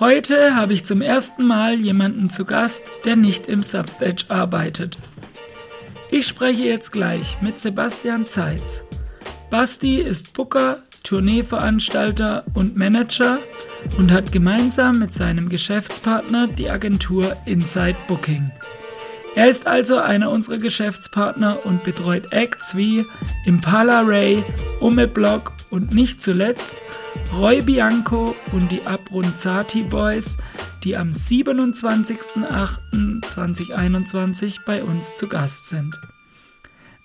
Heute habe ich zum ersten Mal jemanden zu Gast, der nicht im Substage arbeitet. Ich spreche jetzt gleich mit Sebastian Zeitz. Basti ist Booker, Tourneeveranstalter und Manager und hat gemeinsam mit seinem Geschäftspartner die Agentur Inside Booking. Er ist also einer unserer Geschäftspartner und betreut Acts wie Impala Ray, Ume Block und nicht zuletzt Roy Bianco und die Abrunzati Boys, die am 27.08.2021 bei uns zu Gast sind.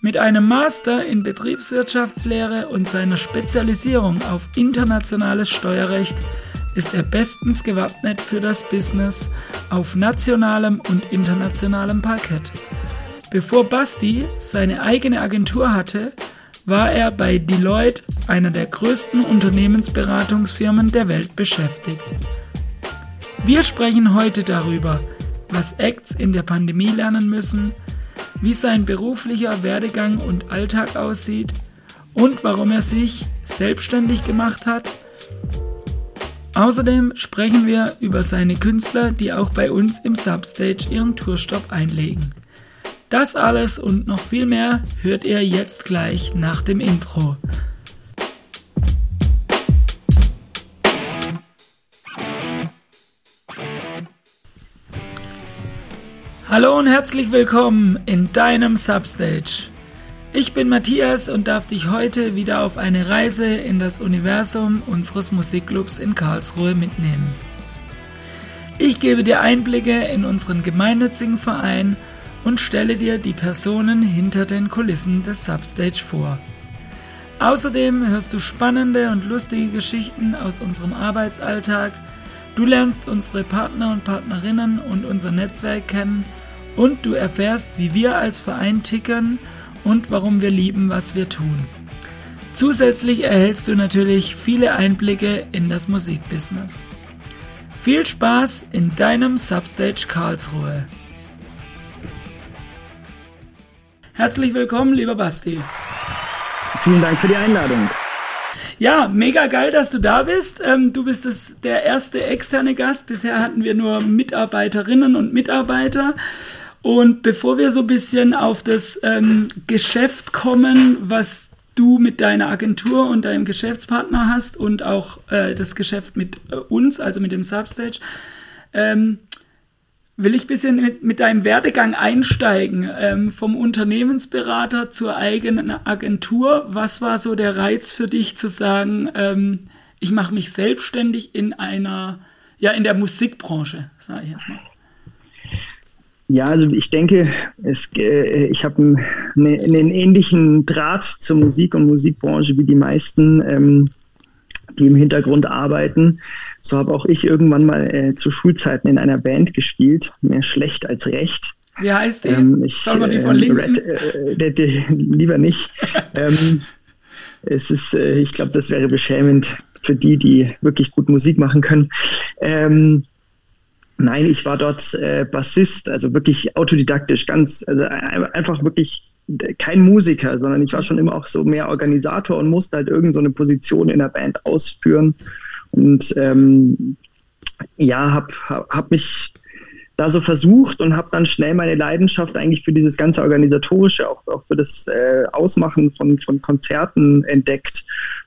Mit einem Master in Betriebswirtschaftslehre und seiner Spezialisierung auf internationales Steuerrecht ist er bestens gewappnet für das Business auf nationalem und internationalem Parkett. Bevor Basti seine eigene Agentur hatte, war er bei Deloitte, einer der größten Unternehmensberatungsfirmen der Welt, beschäftigt. Wir sprechen heute darüber, was Acts in der Pandemie lernen müssen, wie sein beruflicher Werdegang und Alltag aussieht und warum er sich selbstständig gemacht hat Außerdem sprechen wir über seine Künstler, die auch bei uns im Substage ihren Tourstopp einlegen. Das alles und noch viel mehr hört ihr jetzt gleich nach dem Intro. Hallo und herzlich willkommen in deinem Substage. Ich bin Matthias und darf dich heute wieder auf eine Reise in das Universum unseres Musikclubs in Karlsruhe mitnehmen. Ich gebe dir Einblicke in unseren gemeinnützigen Verein und stelle dir die Personen hinter den Kulissen des Substage vor. Außerdem hörst du spannende und lustige Geschichten aus unserem Arbeitsalltag, du lernst unsere Partner und Partnerinnen und unser Netzwerk kennen und du erfährst, wie wir als Verein tickern und warum wir lieben, was wir tun. Zusätzlich erhältst du natürlich viele Einblicke in das Musikbusiness. Viel Spaß in deinem Substage Karlsruhe. Herzlich willkommen, lieber Basti. Vielen Dank für die Einladung. Ja, mega geil, dass du da bist. Ähm, du bist das, der erste externe Gast. Bisher hatten wir nur Mitarbeiterinnen und Mitarbeiter. Und bevor wir so ein bisschen auf das ähm, Geschäft kommen, was du mit deiner Agentur und deinem Geschäftspartner hast und auch äh, das Geschäft mit äh, uns, also mit dem Substage, ähm, will ich ein bisschen mit, mit deinem Werdegang einsteigen. Ähm, vom Unternehmensberater zur eigenen Agentur. Was war so der Reiz für dich zu sagen, ähm, ich mache mich selbstständig in einer, ja, in der Musikbranche, sage ich jetzt mal. Ja, also ich denke, es, äh, ich habe einen, ne, einen, ähnlichen Draht zur Musik und Musikbranche wie die meisten, ähm, die im Hintergrund arbeiten. So habe auch ich irgendwann mal äh, zu Schulzeiten in einer Band gespielt, mehr schlecht als recht. Wie heißt die? Ähm, ich, Soll man die verlinken? Äh, Red, äh, de, lieber nicht. ähm, es ist, äh, ich glaube, das wäre beschämend für die, die wirklich gut Musik machen können. Ähm, Nein, ich war dort äh, Bassist, also wirklich autodidaktisch, ganz, also einfach wirklich kein Musiker, sondern ich war schon immer auch so mehr Organisator und musste halt irgendeine so Position in der Band ausführen. Und ähm, ja, habe hab, mich da so versucht und habe dann schnell meine Leidenschaft eigentlich für dieses ganze Organisatorische, auch, auch für das äh, Ausmachen von, von Konzerten entdeckt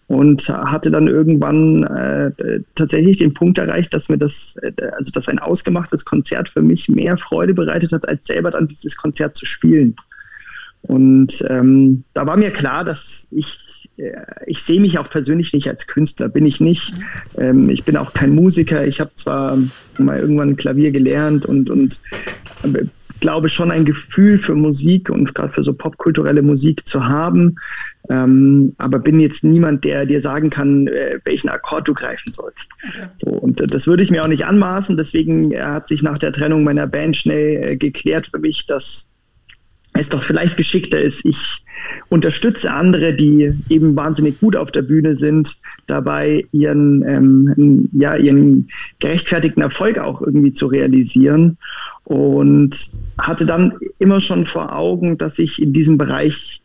und hatte dann irgendwann äh, tatsächlich den Punkt erreicht, dass mir das, äh, also dass ein ausgemachtes Konzert für mich mehr Freude bereitet hat, als selber dann dieses Konzert zu spielen. Und ähm, da war mir klar, dass ich, äh, ich sehe mich auch persönlich nicht als Künstler, bin ich nicht. Ähm, ich bin auch kein Musiker. Ich habe zwar mal irgendwann Klavier gelernt und, und äh, glaube schon ein Gefühl für Musik und gerade für so popkulturelle Musik zu haben. Ähm, aber bin jetzt niemand, der dir sagen kann, äh, welchen Akkord du greifen sollst. Okay. So, und äh, das würde ich mir auch nicht anmaßen. Deswegen äh, hat sich nach der Trennung meiner Band schnell äh, geklärt für mich, dass es doch vielleicht geschickter ist, ich unterstütze andere, die eben wahnsinnig gut auf der Bühne sind, dabei ihren, ähm, ja, ihren gerechtfertigten Erfolg auch irgendwie zu realisieren. Und hatte dann immer schon vor Augen, dass ich in diesem Bereich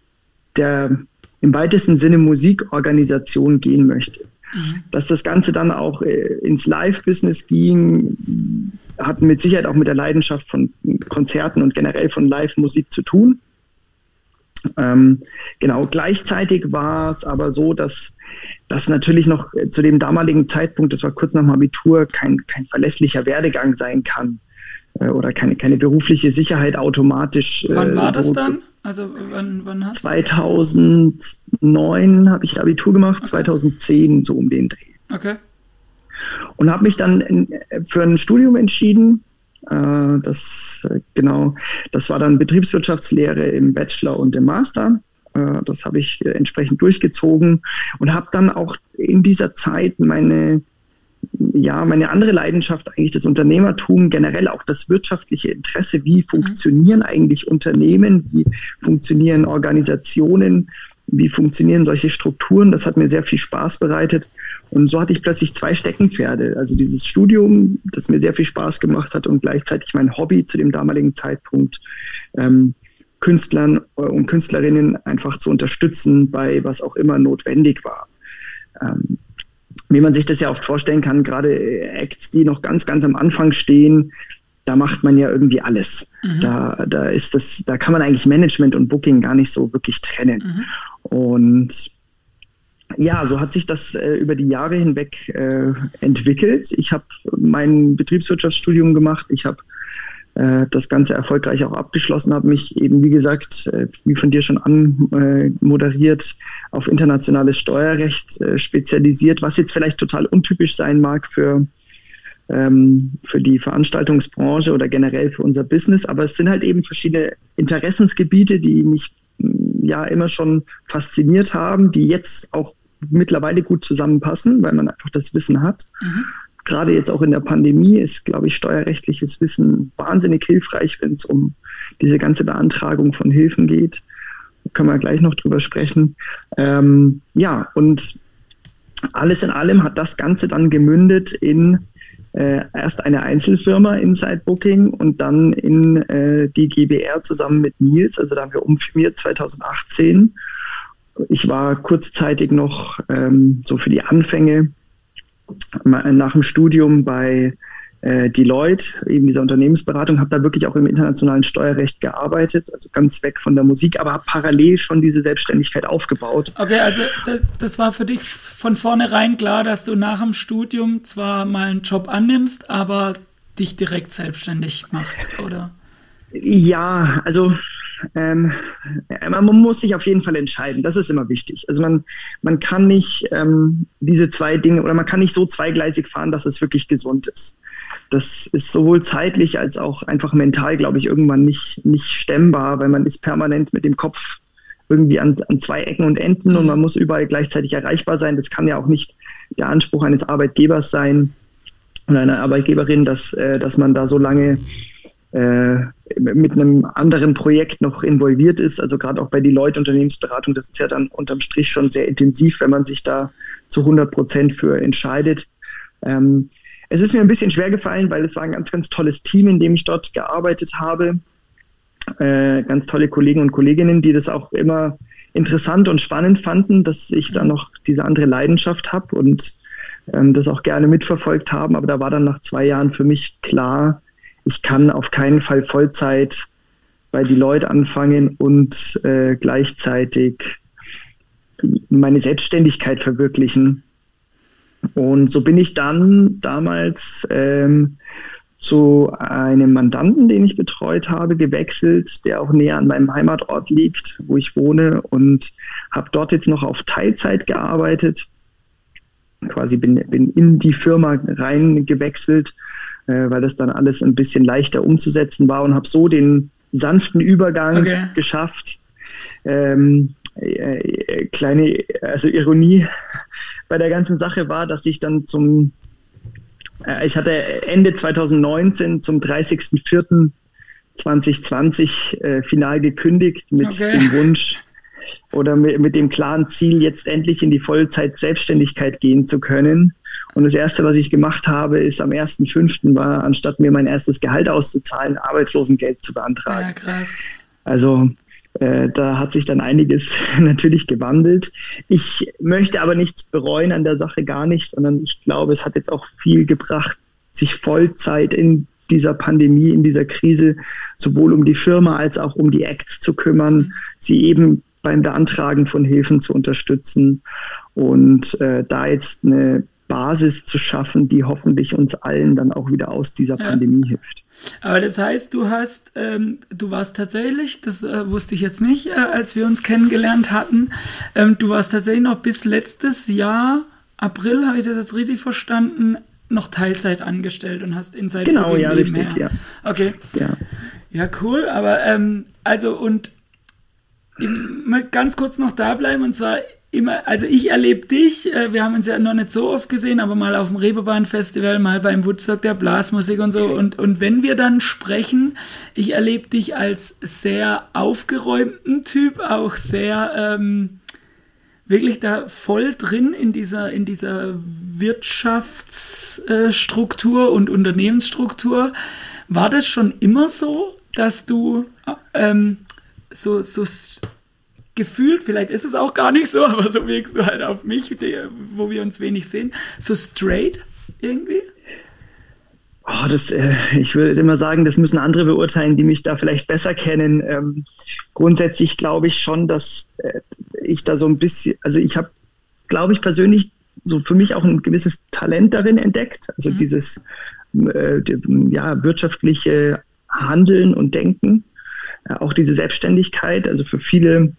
der im weitesten Sinne Musikorganisation gehen möchte. Mhm. Dass das Ganze dann auch äh, ins Live-Business ging, hat mit Sicherheit auch mit der Leidenschaft von Konzerten und generell von Live-Musik zu tun. Ähm, genau, gleichzeitig war es aber so, dass das natürlich noch zu dem damaligen Zeitpunkt, das war kurz nach dem Abitur, kein, kein verlässlicher Werdegang sein kann äh, oder keine, keine berufliche Sicherheit automatisch. Äh, wann war das dann? Also wann, wann hast 2009 habe ich Abitur gemacht, okay. 2010 so um den Dreh. Okay. Und habe mich dann in, für ein Studium entschieden. Äh, das genau, das war dann Betriebswirtschaftslehre im Bachelor und im Master. Äh, das habe ich entsprechend durchgezogen und habe dann auch in dieser Zeit meine ja, meine andere Leidenschaft eigentlich das Unternehmertum, generell auch das wirtschaftliche Interesse, wie funktionieren eigentlich Unternehmen, wie funktionieren Organisationen, wie funktionieren solche Strukturen, das hat mir sehr viel Spaß bereitet. Und so hatte ich plötzlich zwei Steckenpferde. Also dieses Studium, das mir sehr viel Spaß gemacht hat und gleichzeitig mein Hobby zu dem damaligen Zeitpunkt, ähm, Künstlern und Künstlerinnen einfach zu unterstützen bei was auch immer notwendig war. Ähm, wie man sich das ja oft vorstellen kann, gerade Acts, die noch ganz, ganz am Anfang stehen, da macht man ja irgendwie alles. Mhm. Da, da ist das, da kann man eigentlich Management und Booking gar nicht so wirklich trennen. Mhm. Und ja, so hat sich das äh, über die Jahre hinweg äh, entwickelt. Ich habe mein Betriebswirtschaftsstudium gemacht. Ich habe äh, das Ganze erfolgreich auch abgeschlossen habe, mich eben, wie gesagt, äh, wie von dir schon anmoderiert, auf internationales Steuerrecht äh, spezialisiert, was jetzt vielleicht total untypisch sein mag für, ähm, für die Veranstaltungsbranche oder generell für unser Business, aber es sind halt eben verschiedene Interessensgebiete, die mich mm, ja immer schon fasziniert haben, die jetzt auch mittlerweile gut zusammenpassen, weil man einfach das Wissen hat. Mhm gerade jetzt auch in der Pandemie ist, glaube ich, steuerrechtliches Wissen wahnsinnig hilfreich, wenn es um diese ganze Beantragung von Hilfen geht. Da können wir gleich noch drüber sprechen. Ähm, ja, und alles in allem hat das Ganze dann gemündet in äh, erst eine Einzelfirma Inside Booking und dann in äh, die GBR zusammen mit Nils. Also da haben wir umfirmiert 2018. Ich war kurzzeitig noch ähm, so für die Anfänge nach dem Studium bei äh, Deloitte, eben dieser Unternehmensberatung, habe da wirklich auch im internationalen Steuerrecht gearbeitet, also ganz weg von der Musik, aber habe parallel schon diese Selbstständigkeit aufgebaut. Okay, also das, das, war für dich von vornherein klar, dass du nach dem Studium zwar mal einen Job annimmst, aber dich direkt selbstständig machst, oder? Ja, also ähm, man muss sich auf jeden Fall entscheiden. Das ist immer wichtig. Also man, man kann nicht ähm, diese zwei Dinge oder man kann nicht so zweigleisig fahren, dass es wirklich gesund ist. Das ist sowohl zeitlich als auch einfach mental, glaube ich, irgendwann nicht, nicht stemmbar, weil man ist permanent mit dem Kopf irgendwie an, an zwei Ecken und Enden und man muss überall gleichzeitig erreichbar sein. Das kann ja auch nicht der Anspruch eines Arbeitgebers sein oder einer Arbeitgeberin, dass, äh, dass man da so lange äh, mit einem anderen Projekt noch involviert ist. Also gerade auch bei die Leute Unternehmensberatung, das ist ja dann unterm Strich schon sehr intensiv, wenn man sich da zu 100 Prozent für entscheidet. Ähm, es ist mir ein bisschen schwer gefallen, weil es war ein ganz, ganz tolles Team, in dem ich dort gearbeitet habe. Äh, ganz tolle Kollegen und Kolleginnen, die das auch immer interessant und spannend fanden, dass ich da noch diese andere Leidenschaft habe und ähm, das auch gerne mitverfolgt haben. Aber da war dann nach zwei Jahren für mich klar, ich kann auf keinen Fall Vollzeit bei Deloitte anfangen und äh, gleichzeitig meine Selbstständigkeit verwirklichen. Und so bin ich dann damals ähm, zu einem Mandanten, den ich betreut habe, gewechselt, der auch näher an meinem Heimatort liegt, wo ich wohne und habe dort jetzt noch auf Teilzeit gearbeitet. Quasi bin, bin in die Firma rein gewechselt äh, weil das dann alles ein bisschen leichter umzusetzen war und habe so den sanften Übergang okay. geschafft. Ähm, äh, äh, kleine, also Ironie bei der ganzen Sache war, dass ich dann zum, äh, ich hatte Ende 2019 zum 30.04.2020 äh, final gekündigt mit okay. dem Wunsch, oder mit, mit dem klaren Ziel, jetzt endlich in die Vollzeit-Selbstständigkeit gehen zu können. Und das Erste, was ich gemacht habe, ist am 1.5. war, anstatt mir mein erstes Gehalt auszuzahlen, Arbeitslosengeld zu beantragen. Ja, krass. Also äh, da hat sich dann einiges natürlich gewandelt. Ich möchte aber nichts bereuen an der Sache gar nicht, sondern ich glaube, es hat jetzt auch viel gebracht, sich Vollzeit in dieser Pandemie, in dieser Krise sowohl um die Firma als auch um die Acts zu kümmern, sie eben beim Beantragen von Hilfen zu unterstützen und äh, da jetzt eine Basis zu schaffen, die hoffentlich uns allen dann auch wieder aus dieser ja. Pandemie hilft. Aber das heißt, du hast, ähm, du warst tatsächlich, das äh, wusste ich jetzt nicht, äh, als wir uns kennengelernt hatten, ähm, du warst tatsächlich noch bis letztes Jahr, April, habe ich das jetzt richtig verstanden, noch Teilzeit angestellt und hast Inside Genau, ja, richtig, ja. Okay. Ja. Ja, cool, aber ähm, also und ich möchte ganz kurz noch da bleiben und zwar immer, also ich erlebe dich, äh, wir haben uns ja noch nicht so oft gesehen, aber mal auf dem Reeperbahn-Festival, mal beim Woodstock der Blasmusik und so. Und, und wenn wir dann sprechen, ich erlebe dich als sehr aufgeräumten Typ, auch sehr ähm, wirklich da voll drin in dieser, in dieser Wirtschaftsstruktur und Unternehmensstruktur. War das schon immer so, dass du ähm, so, so gefühlt, vielleicht ist es auch gar nicht so, aber so wirkst du halt auf mich, wo wir uns wenig sehen, so straight irgendwie? Oh, das, äh, ich würde immer sagen, das müssen andere beurteilen, die mich da vielleicht besser kennen. Ähm, grundsätzlich glaube ich schon, dass äh, ich da so ein bisschen, also ich habe, glaube ich persönlich, so für mich auch ein gewisses Talent darin entdeckt. Also mhm. dieses äh, ja, wirtschaftliche Handeln und Denken, äh, auch diese Selbstständigkeit. Also für viele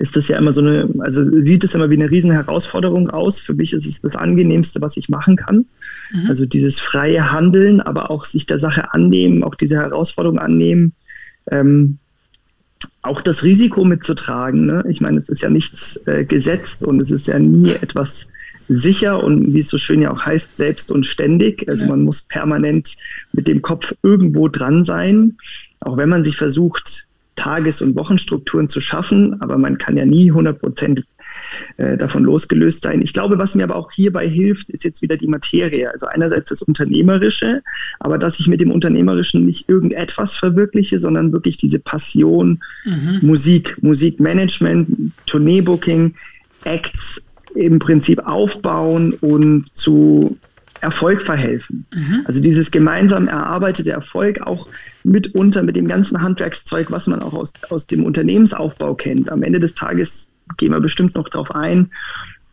ist das ja immer so eine, also sieht es immer wie eine riesen Herausforderung aus. Für mich ist es das angenehmste, was ich machen kann. Mhm. Also dieses freie Handeln, aber auch sich der Sache annehmen, auch diese Herausforderung annehmen. Ähm, auch das Risiko mitzutragen. Ne? Ich meine, es ist ja nichts äh, gesetzt und es ist ja nie etwas sicher und wie es so schön ja auch heißt, selbst und ständig. Also ja. man muss permanent mit dem Kopf irgendwo dran sein, auch wenn man sich versucht, Tages- und Wochenstrukturen zu schaffen, aber man kann ja nie 100 Prozent äh, davon losgelöst sein. Ich glaube, was mir aber auch hierbei hilft, ist jetzt wieder die Materie. Also einerseits das Unternehmerische, aber dass ich mit dem Unternehmerischen nicht irgendetwas verwirkliche, sondern wirklich diese Passion, mhm. Musik, Musikmanagement, Tourneebooking, Acts im Prinzip aufbauen und zu Erfolg verhelfen. Mhm. Also dieses gemeinsam erarbeitete Erfolg auch mitunter mit dem ganzen Handwerkszeug, was man auch aus, aus dem Unternehmensaufbau kennt. Am Ende des Tages gehen wir bestimmt noch darauf ein,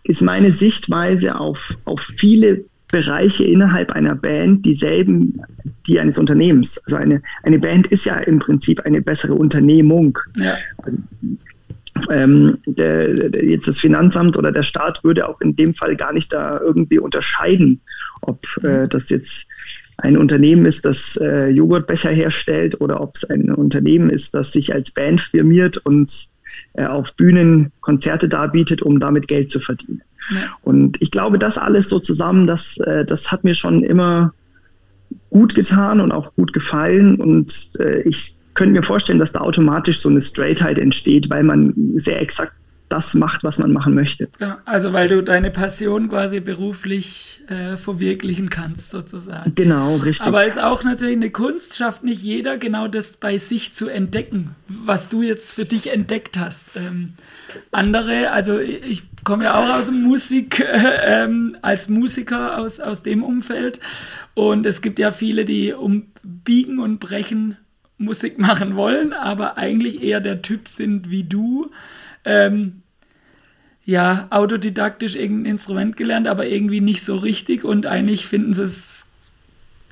ist meine Sichtweise auf, auf viele Bereiche innerhalb einer Band dieselben, die eines Unternehmens. Also eine, eine Band ist ja im Prinzip eine bessere Unternehmung. Ja. Also, ähm, der, der, jetzt das Finanzamt oder der Staat würde auch in dem Fall gar nicht da irgendwie unterscheiden, ob äh, das jetzt ein Unternehmen ist, das äh, Joghurtbecher herstellt oder ob es ein Unternehmen ist, das sich als Band firmiert und äh, auf Bühnen Konzerte darbietet, um damit Geld zu verdienen. Ja. Und ich glaube, das alles so zusammen, das, äh, das hat mir schon immer gut getan und auch gut gefallen. Und äh, ich könnte mir vorstellen, dass da automatisch so eine Straightheit entsteht, weil man sehr exakt das macht, was man machen möchte. Ja, also weil du deine Passion quasi beruflich äh, verwirklichen kannst, sozusagen. Genau, richtig. Aber es ist auch natürlich eine Kunst, schafft nicht jeder, genau das bei sich zu entdecken, was du jetzt für dich entdeckt hast. Ähm, andere, also ich komme ja auch aus dem Musik, äh, ähm, als Musiker aus, aus dem Umfeld. Und es gibt ja viele, die um Biegen und Brechen Musik machen wollen, aber eigentlich eher der Typ sind wie du, ähm, ja, autodidaktisch irgendein Instrument gelernt, aber irgendwie nicht so richtig und eigentlich finden sie es,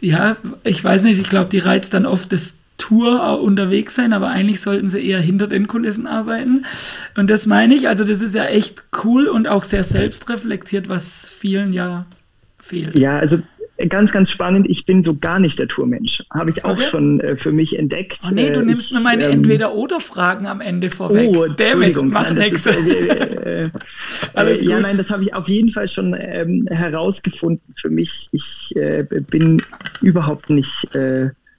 ja, ich weiß nicht, ich glaube, die reizt dann oft das Tour unterwegs sein, aber eigentlich sollten sie eher hinter den Kulissen arbeiten. Und das meine ich, also das ist ja echt cool und auch sehr selbstreflektiert, was vielen ja fehlt. Ja, also ganz, ganz spannend. Ich bin so gar nicht der Tourmensch. Habe ich auch okay. schon äh, für mich entdeckt. Oh nee, du äh, nimmst ich, mir meine ähm, Entweder-Oder-Fragen am Ende vorweg. Oh, Entschuldigung. David, mach nichts. Äh, äh, Alles gut. Ja, nein, das habe ich auf jeden Fall schon ähm, herausgefunden für mich. Ich äh, bin überhaupt nicht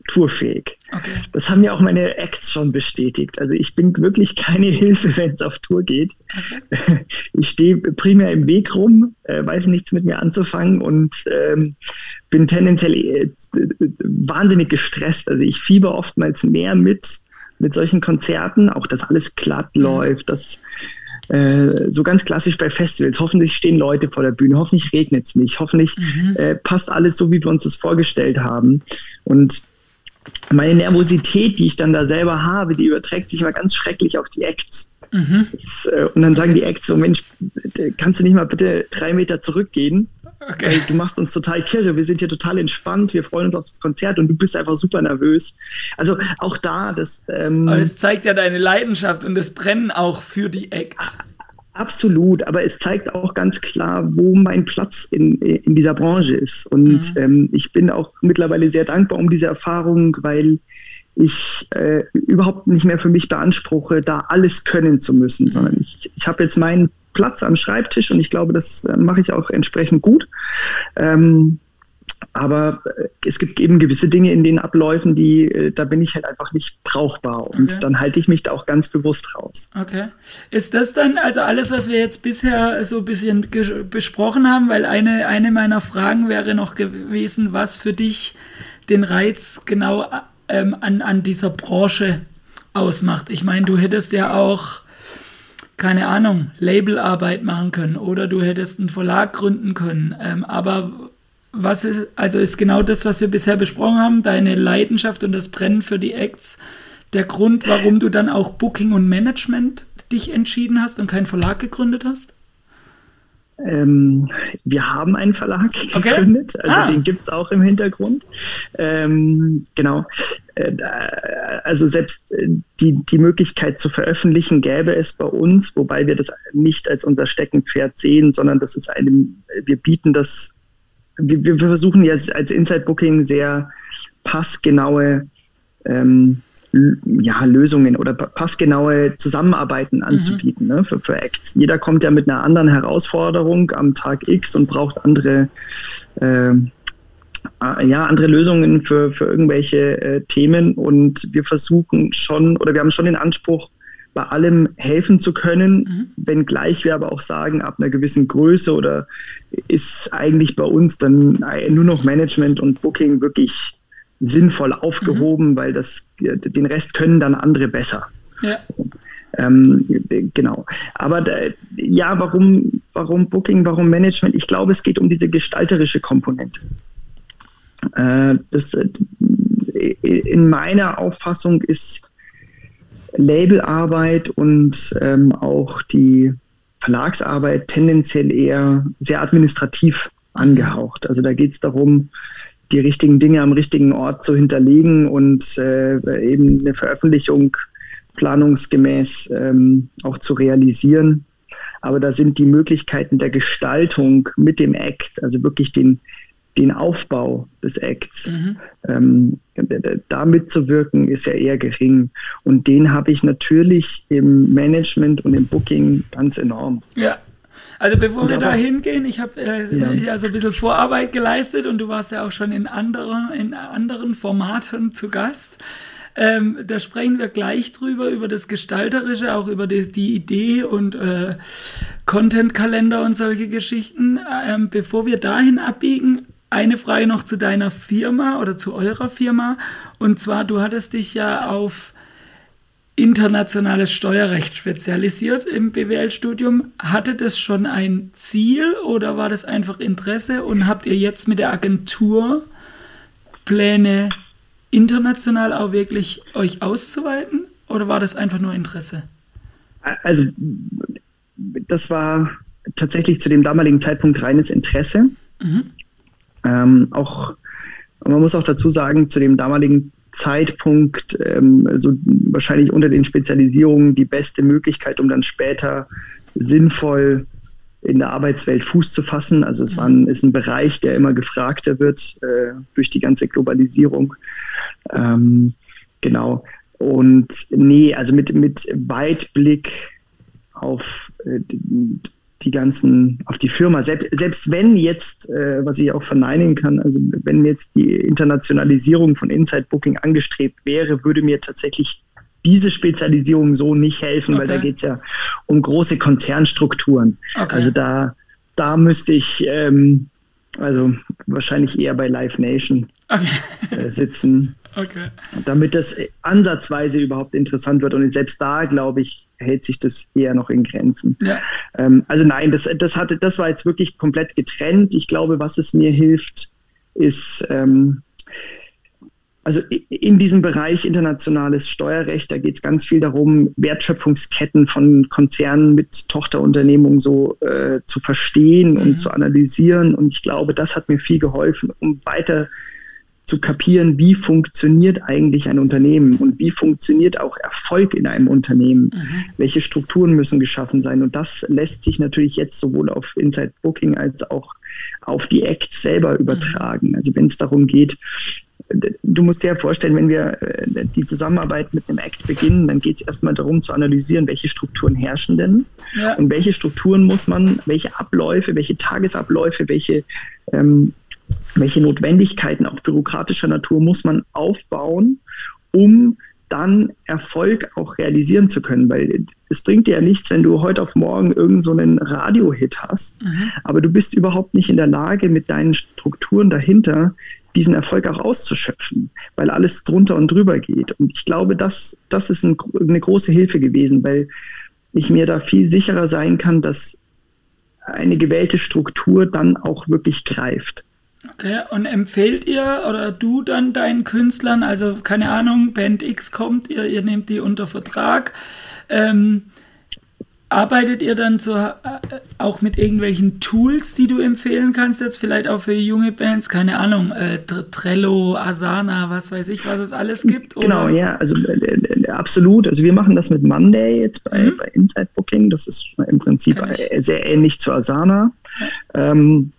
tourfähig. Okay. Das haben ja auch meine Acts schon bestätigt. Also ich bin wirklich keine Hilfe, wenn es auf Tour geht. Okay. Ich stehe primär im Weg rum, äh, weiß nichts mit mir anzufangen und ähm, bin tendenziell äh, wahnsinnig gestresst. Also ich fieber oftmals mehr mit mit solchen Konzerten, auch dass alles glatt mhm. läuft, dass äh, so ganz klassisch bei Festivals. Hoffentlich stehen Leute vor der Bühne, hoffentlich regnet es nicht, hoffentlich mhm. äh, passt alles so, wie wir uns das vorgestellt haben. Und meine Nervosität, die ich dann da selber habe, die überträgt sich mal ganz schrecklich auf die Acts. Mhm. Das, äh, und dann sagen die Acts so, Mensch, kannst du nicht mal bitte drei Meter zurückgehen? Okay. Weil du machst uns total kirre, wir sind hier total entspannt, wir freuen uns auf das Konzert und du bist einfach super nervös. Also auch da, das. Ähm, aber es zeigt ja deine Leidenschaft und das Brennen auch für die Acts. Absolut, aber es zeigt auch ganz klar, wo mein Platz in, in dieser Branche ist. Und mhm. ähm, ich bin auch mittlerweile sehr dankbar um diese Erfahrung, weil ich äh, überhaupt nicht mehr für mich beanspruche, da alles können zu müssen, sondern ich, ich habe jetzt meinen Platz am Schreibtisch und ich glaube, das äh, mache ich auch entsprechend gut. Ähm, aber äh, es gibt eben gewisse Dinge in den Abläufen, die, äh, da bin ich halt einfach nicht brauchbar. Und okay. dann halte ich mich da auch ganz bewusst raus. Okay. Ist das dann also alles, was wir jetzt bisher so ein bisschen besprochen haben? Weil eine, eine meiner Fragen wäre noch gewesen, was für dich den Reiz genau ähm, an, an dieser Branche ausmacht. Ich meine, du hättest ja auch keine Ahnung, Labelarbeit machen können oder du hättest einen Verlag gründen können. Ähm, aber was ist, also ist genau das, was wir bisher besprochen haben, deine Leidenschaft und das Brennen für die Acts, der Grund, warum du dann auch Booking und Management dich entschieden hast und keinen Verlag gegründet hast? Ähm, wir haben einen Verlag okay. gegründet, also ah. den gibt es auch im Hintergrund. Ähm, genau. Äh, also selbst äh, die, die Möglichkeit zu veröffentlichen gäbe es bei uns, wobei wir das nicht als unser Steckenpferd sehen, sondern das ist einem, wir bieten das, wir, wir versuchen jetzt als Inside Booking sehr passgenaue ähm, ja, Lösungen oder passgenaue Zusammenarbeiten mhm. anzubieten mhm. ne, für, für Acts. Jeder kommt ja mit einer anderen Herausforderung am Tag X und braucht andere, äh, ja, andere Lösungen für, für irgendwelche äh, Themen. Und wir versuchen schon, oder wir haben schon den Anspruch, bei allem helfen zu können, mhm. wenngleich wir aber auch sagen, ab einer gewissen Größe oder ist eigentlich bei uns dann nur noch Management und Booking wirklich sinnvoll aufgehoben, mhm. weil das, den Rest können dann andere besser. Ja. Ähm, genau. Aber da, ja, warum, warum Booking, warum Management? Ich glaube, es geht um diese gestalterische Komponente. Äh, das, äh, in meiner Auffassung ist Labelarbeit und ähm, auch die Verlagsarbeit tendenziell eher sehr administrativ angehaucht. Also da geht es darum, die richtigen Dinge am richtigen Ort zu hinterlegen und äh, eben eine Veröffentlichung planungsgemäß ähm, auch zu realisieren. Aber da sind die Möglichkeiten der Gestaltung mit dem Act, also wirklich den, den Aufbau des Acts, mhm. ähm, da mitzuwirken, ist ja eher gering. Und den habe ich natürlich im Management und im Booking ganz enorm. Ja, also bevor wir da hingehen, ich habe äh, ja. ja. so ein bisschen Vorarbeit geleistet und du warst ja auch schon in anderen, in anderen Formaten zu Gast. Ähm, da sprechen wir gleich drüber, über das Gestalterische, auch über die, die Idee und äh, Content-Kalender und solche Geschichten. Ähm, bevor wir dahin abbiegen, eine Frage noch zu deiner Firma oder zu eurer Firma. Und zwar, du hattest dich ja auf internationales Steuerrecht spezialisiert im BWL-Studium. Hatte das schon ein Ziel oder war das einfach Interesse? Und habt ihr jetzt mit der Agentur Pläne, international auch wirklich euch auszuweiten? Oder war das einfach nur Interesse? Also, das war tatsächlich zu dem damaligen Zeitpunkt reines Interesse. Mhm. Ähm, auch, man muss auch dazu sagen, zu dem damaligen Zeitpunkt, ähm, also wahrscheinlich unter den Spezialisierungen die beste Möglichkeit, um dann später sinnvoll in der Arbeitswelt Fuß zu fassen. Also es war ein, ist ein Bereich, der immer gefragter wird äh, durch die ganze Globalisierung. Ähm, genau. Und nee, also mit, mit Weitblick auf äh, die ganzen, auf die Firma. Selbst, selbst wenn jetzt, äh, was ich auch verneinen kann, also wenn jetzt die Internationalisierung von Inside Booking angestrebt wäre, würde mir tatsächlich diese Spezialisierung so nicht helfen, okay. weil da geht es ja um große Konzernstrukturen. Okay. Also da, da müsste ich ähm, also wahrscheinlich eher bei Live Nation okay. äh, sitzen. Okay. Damit das ansatzweise überhaupt interessant wird. Und selbst da, glaube ich, hält sich das eher noch in Grenzen. Ja. Ähm, also nein, das, das, hatte, das war jetzt wirklich komplett getrennt. Ich glaube, was es mir hilft, ist, ähm, also in diesem Bereich internationales Steuerrecht, da geht es ganz viel darum, Wertschöpfungsketten von Konzernen mit Tochterunternehmungen so äh, zu verstehen mhm. und zu analysieren. Und ich glaube, das hat mir viel geholfen, um weiter zu kapieren, wie funktioniert eigentlich ein Unternehmen und wie funktioniert auch Erfolg in einem Unternehmen. Mhm. Welche Strukturen müssen geschaffen sein? Und das lässt sich natürlich jetzt sowohl auf Inside Booking als auch auf die Acts selber übertragen. Mhm. Also wenn es darum geht, du musst dir ja vorstellen, wenn wir äh, die Zusammenarbeit mit einem Act beginnen, dann geht es erstmal darum zu analysieren, welche Strukturen herrschen denn ja. und welche Strukturen muss man, welche Abläufe, welche Tagesabläufe, welche, ähm, welche Notwendigkeiten auch bürokratischer Natur muss man aufbauen, um dann Erfolg auch realisieren zu können. Weil es bringt dir ja nichts, wenn du heute auf morgen irgendeinen so einen Radio-Hit hast, mhm. aber du bist überhaupt nicht in der Lage, mit deinen Strukturen dahinter diesen Erfolg auch auszuschöpfen, weil alles drunter und drüber geht. Und ich glaube, das, das ist ein, eine große Hilfe gewesen, weil ich mir da viel sicherer sein kann, dass eine gewählte Struktur dann auch wirklich greift. Okay, und empfehlt ihr oder du dann deinen Künstlern, also keine Ahnung, Band X kommt, ihr, ihr nehmt die unter Vertrag, ähm, Arbeitet ihr dann so äh, auch mit irgendwelchen Tools, die du empfehlen kannst, jetzt vielleicht auch für junge Bands? Keine Ahnung, äh, Trello, Asana, was weiß ich, was es alles gibt? Oder? Genau, ja, also äh, äh, absolut. Also wir machen das mit Monday jetzt bei, mhm. bei Inside Booking. Das ist im Prinzip sehr ähnlich zu Asana. Ja. Ähm,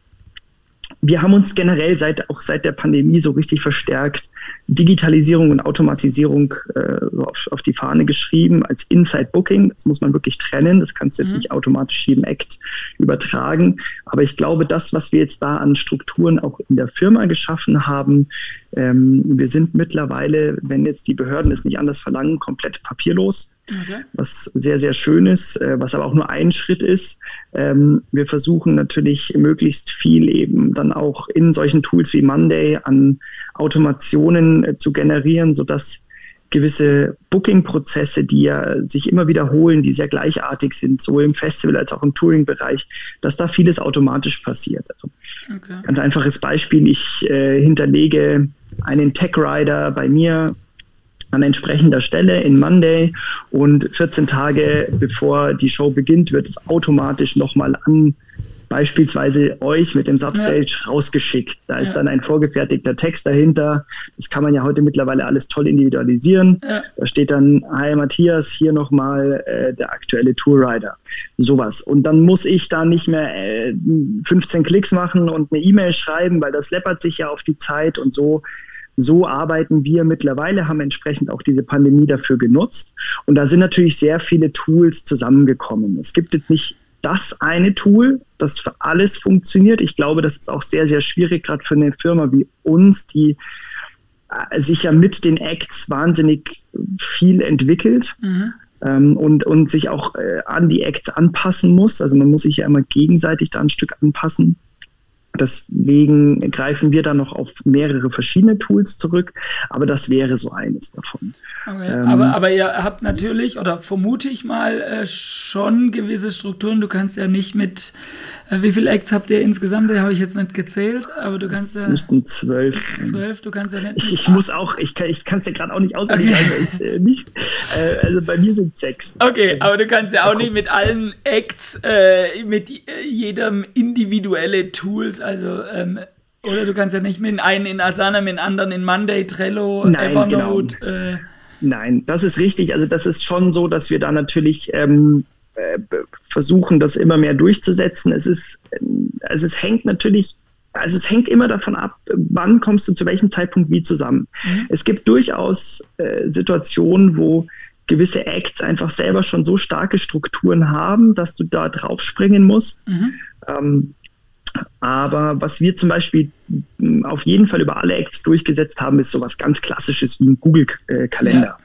wir haben uns generell seit auch seit der Pandemie so richtig verstärkt Digitalisierung und Automatisierung äh, auf, auf, die Fahne geschrieben als Inside Booking. Das muss man wirklich trennen. Das kannst du jetzt mhm. nicht automatisch jedem Act übertragen. Aber ich glaube, das, was wir jetzt da an Strukturen auch in der Firma geschaffen haben, ähm, wir sind mittlerweile, wenn jetzt die Behörden es nicht anders verlangen, komplett papierlos. Okay. Was sehr, sehr schön ist, äh, was aber auch nur ein Schritt ist. Ähm, wir versuchen natürlich möglichst viel eben dann auch in solchen Tools wie Monday an Automationen äh, zu generieren, sodass gewisse Booking-Prozesse, die ja sich immer wiederholen, die sehr gleichartig sind, sowohl im Festival als auch im Touring-Bereich, dass da vieles automatisch passiert. Also okay. Ganz einfaches Beispiel, ich äh, hinterlege einen Tech-Rider bei mir an entsprechender Stelle in Monday und 14 Tage bevor die Show beginnt, wird es automatisch nochmal an beispielsweise euch mit dem Substage ja. rausgeschickt. Da ist dann ein vorgefertigter Text dahinter. Das kann man ja heute mittlerweile alles toll individualisieren. Ja. Da steht dann, hi Matthias, hier nochmal äh, der aktuelle Tourrider. Sowas. Und dann muss ich da nicht mehr äh, 15 Klicks machen und eine E-Mail schreiben, weil das läppert sich ja auf die Zeit und so so arbeiten wir mittlerweile, haben entsprechend auch diese Pandemie dafür genutzt. Und da sind natürlich sehr viele Tools zusammengekommen. Es gibt jetzt nicht das eine Tool, das für alles funktioniert. Ich glaube, das ist auch sehr, sehr schwierig, gerade für eine Firma wie uns, die äh, sich ja mit den Acts wahnsinnig viel entwickelt. Mhm. Ähm, und, und sich auch äh, an die Acts anpassen muss. Also man muss sich ja immer gegenseitig da ein Stück anpassen. Deswegen greifen wir dann noch auf mehrere verschiedene Tools zurück, aber das wäre so eines davon. Okay. Ähm, aber, aber ihr habt natürlich, oder vermute ich mal, äh, schon gewisse Strukturen. Du kannst ja nicht mit, wie viele Acts habt ihr insgesamt? Die habe ich jetzt nicht gezählt, aber du kannst ja. müssten zwölf. Zwölf, du kannst ja nicht. Ich, ich muss auch, ich kann es ja gerade auch nicht auswendig okay. ist, äh, nicht, äh, also bei mir sind es sechs. Okay, aber du kannst ja auch nicht mit allen Acts, äh, mit äh, jedem individuelle Tools, also ähm, oder du kannst ja nicht mit einen in Asana, mit anderen in Monday, Trello, Nein, Evernote. Genau. Nein, das ist richtig. Also das ist schon so, dass wir da natürlich ähm, äh, versuchen, das immer mehr durchzusetzen. Es ist, also es hängt natürlich, also es hängt immer davon ab, wann kommst du zu welchem Zeitpunkt wie zusammen. Mhm. Es gibt durchaus äh, Situationen, wo gewisse Acts einfach selber schon so starke Strukturen haben, dass du da drauf springen musst. Mhm. Ähm, aber was wir zum Beispiel auf jeden Fall über alle Acts durchgesetzt haben, ist sowas ganz Klassisches wie ein Google-Kalender.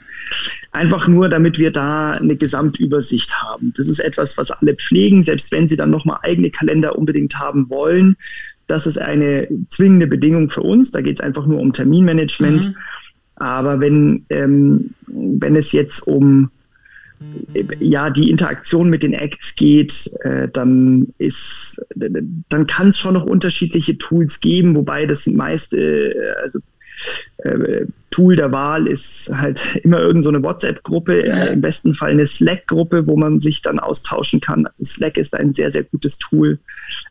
Einfach nur, damit wir da eine Gesamtübersicht haben. Das ist etwas, was alle pflegen, selbst wenn sie dann nochmal eigene Kalender unbedingt haben wollen. Das ist eine zwingende Bedingung für uns. Da geht es einfach nur um Terminmanagement. Mhm. Aber wenn, ähm, wenn es jetzt um ja, die Interaktion mit den Acts geht, äh, dann ist, dann kann es schon noch unterschiedliche Tools geben, wobei das meiste, äh, also äh, Tool der Wahl ist halt immer irgendeine so WhatsApp-Gruppe, ja. äh, im besten Fall eine Slack-Gruppe, wo man sich dann austauschen kann. Also Slack ist ein sehr, sehr gutes Tool.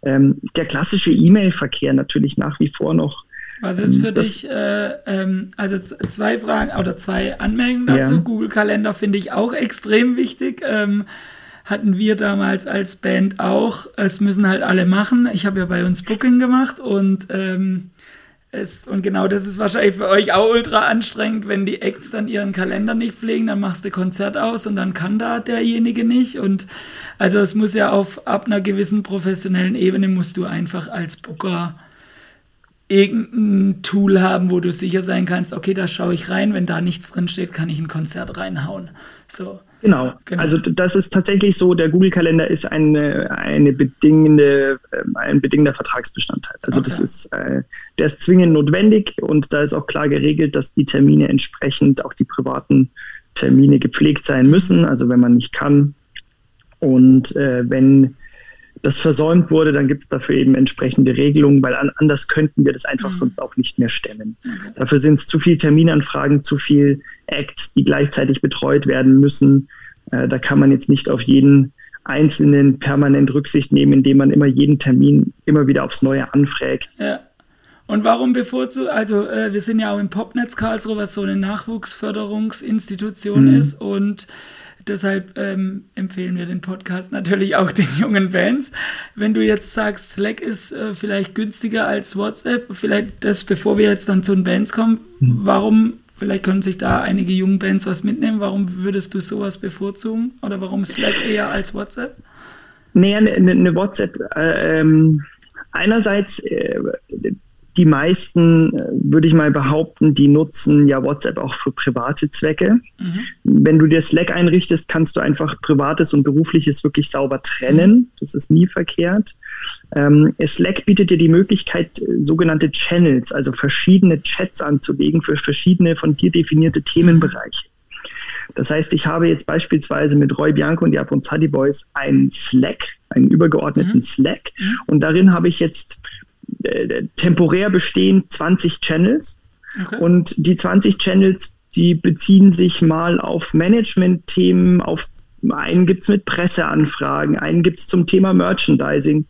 Ähm, der klassische E-Mail-Verkehr natürlich nach wie vor noch was ist für das, dich, äh, ähm, also zwei Fragen oder zwei Anmerkungen dazu. Ja. Google Kalender finde ich auch extrem wichtig. Ähm, hatten wir damals als Band auch. Es müssen halt alle machen. Ich habe ja bei uns Booking gemacht und ähm, es, und genau das ist wahrscheinlich für euch auch ultra anstrengend, wenn die Acts dann ihren Kalender nicht pflegen, dann machst du Konzert aus und dann kann da derjenige nicht. Und also es muss ja auf ab einer gewissen professionellen Ebene musst du einfach als Booker irgendein Tool haben, wo du sicher sein kannst, okay, da schaue ich rein, wenn da nichts drin steht, kann ich ein Konzert reinhauen. So. Genau. genau. Also das ist tatsächlich so, der Google-Kalender ist eine, eine bedingende, ähm, ein bedingender Vertragsbestandteil. Also okay. das ist, äh, der ist zwingend notwendig und da ist auch klar geregelt, dass die Termine entsprechend, auch die privaten Termine gepflegt sein müssen. Also wenn man nicht kann und äh, wenn das versäumt wurde, dann gibt es dafür eben entsprechende Regelungen, weil an, anders könnten wir das einfach mhm. sonst auch nicht mehr stemmen. Okay. Dafür sind es zu viele Terminanfragen, zu viel Acts, die gleichzeitig betreut werden müssen. Äh, da kann man jetzt nicht auf jeden einzelnen permanent Rücksicht nehmen, indem man immer jeden Termin immer wieder aufs Neue anfragt. Ja. Und warum bevorzugt, also äh, wir sind ja auch im Popnetz Karlsruhe, was so eine Nachwuchsförderungsinstitution mhm. ist und Deshalb ähm, empfehlen wir den Podcast natürlich auch den jungen Bands. Wenn du jetzt sagst, Slack ist äh, vielleicht günstiger als WhatsApp, vielleicht das, bevor wir jetzt dann zu den Bands kommen, mhm. warum, vielleicht können sich da einige jungen Bands was mitnehmen, warum würdest du sowas bevorzugen? Oder warum Slack eher als WhatsApp? Nee, eine, eine WhatsApp, äh, ähm, einerseits äh, die meisten, äh, würde ich mal behaupten, die nutzen ja WhatsApp auch für private Zwecke. Mhm. Wenn du dir Slack einrichtest, kannst du einfach Privates und Berufliches wirklich sauber trennen. Mhm. Das ist nie verkehrt. Ähm, Slack bietet dir die Möglichkeit, äh, sogenannte Channels, also verschiedene Chats anzulegen für verschiedene von dir definierte Themenbereiche. Das heißt, ich habe jetzt beispielsweise mit Roy Bianco und die Abronzadi Boys einen Slack, einen übergeordneten mhm. Slack. Mhm. Und darin habe ich jetzt äh, temporär bestehen 20 Channels. Okay. Und die 20 Channels, die beziehen sich mal auf Management-Themen, auf einen gibt es mit Presseanfragen, einen gibt es zum Thema Merchandising.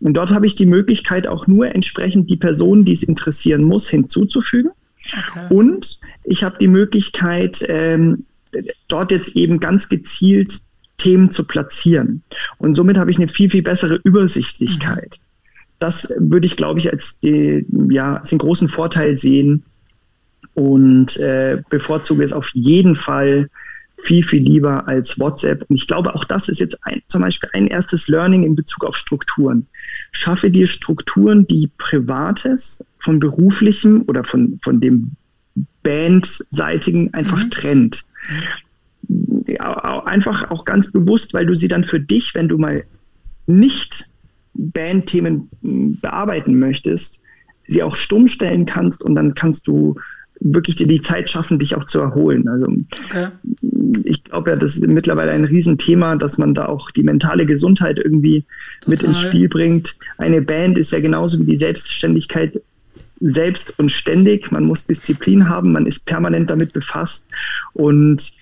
Und dort habe ich die Möglichkeit, auch nur entsprechend die Personen, die es interessieren muss, hinzuzufügen. Okay. Und ich habe die Möglichkeit, ähm, dort jetzt eben ganz gezielt Themen zu platzieren. Und somit habe ich eine viel, viel bessere Übersichtlichkeit. Mhm das würde ich, glaube ich, als, die, ja, als den großen Vorteil sehen und äh, bevorzuge es auf jeden Fall viel, viel lieber als WhatsApp. Und ich glaube, auch das ist jetzt ein, zum Beispiel ein erstes Learning in Bezug auf Strukturen. Schaffe dir Strukturen, die Privates von beruflichem oder von, von dem Bandseitigen einfach mhm. trennt. Ja, einfach auch ganz bewusst, weil du sie dann für dich, wenn du mal nicht Bandthemen hm, bearbeiten möchtest, sie auch stumm stellen kannst und dann kannst du wirklich dir die Zeit schaffen, dich auch zu erholen. Also okay. ich glaube ja, das ist mittlerweile ein Riesenthema, dass man da auch die mentale Gesundheit irgendwie Total. mit ins Spiel bringt. Eine Band ist ja genauso wie die Selbstständigkeit selbst und ständig. Man muss Disziplin haben, man ist permanent damit befasst und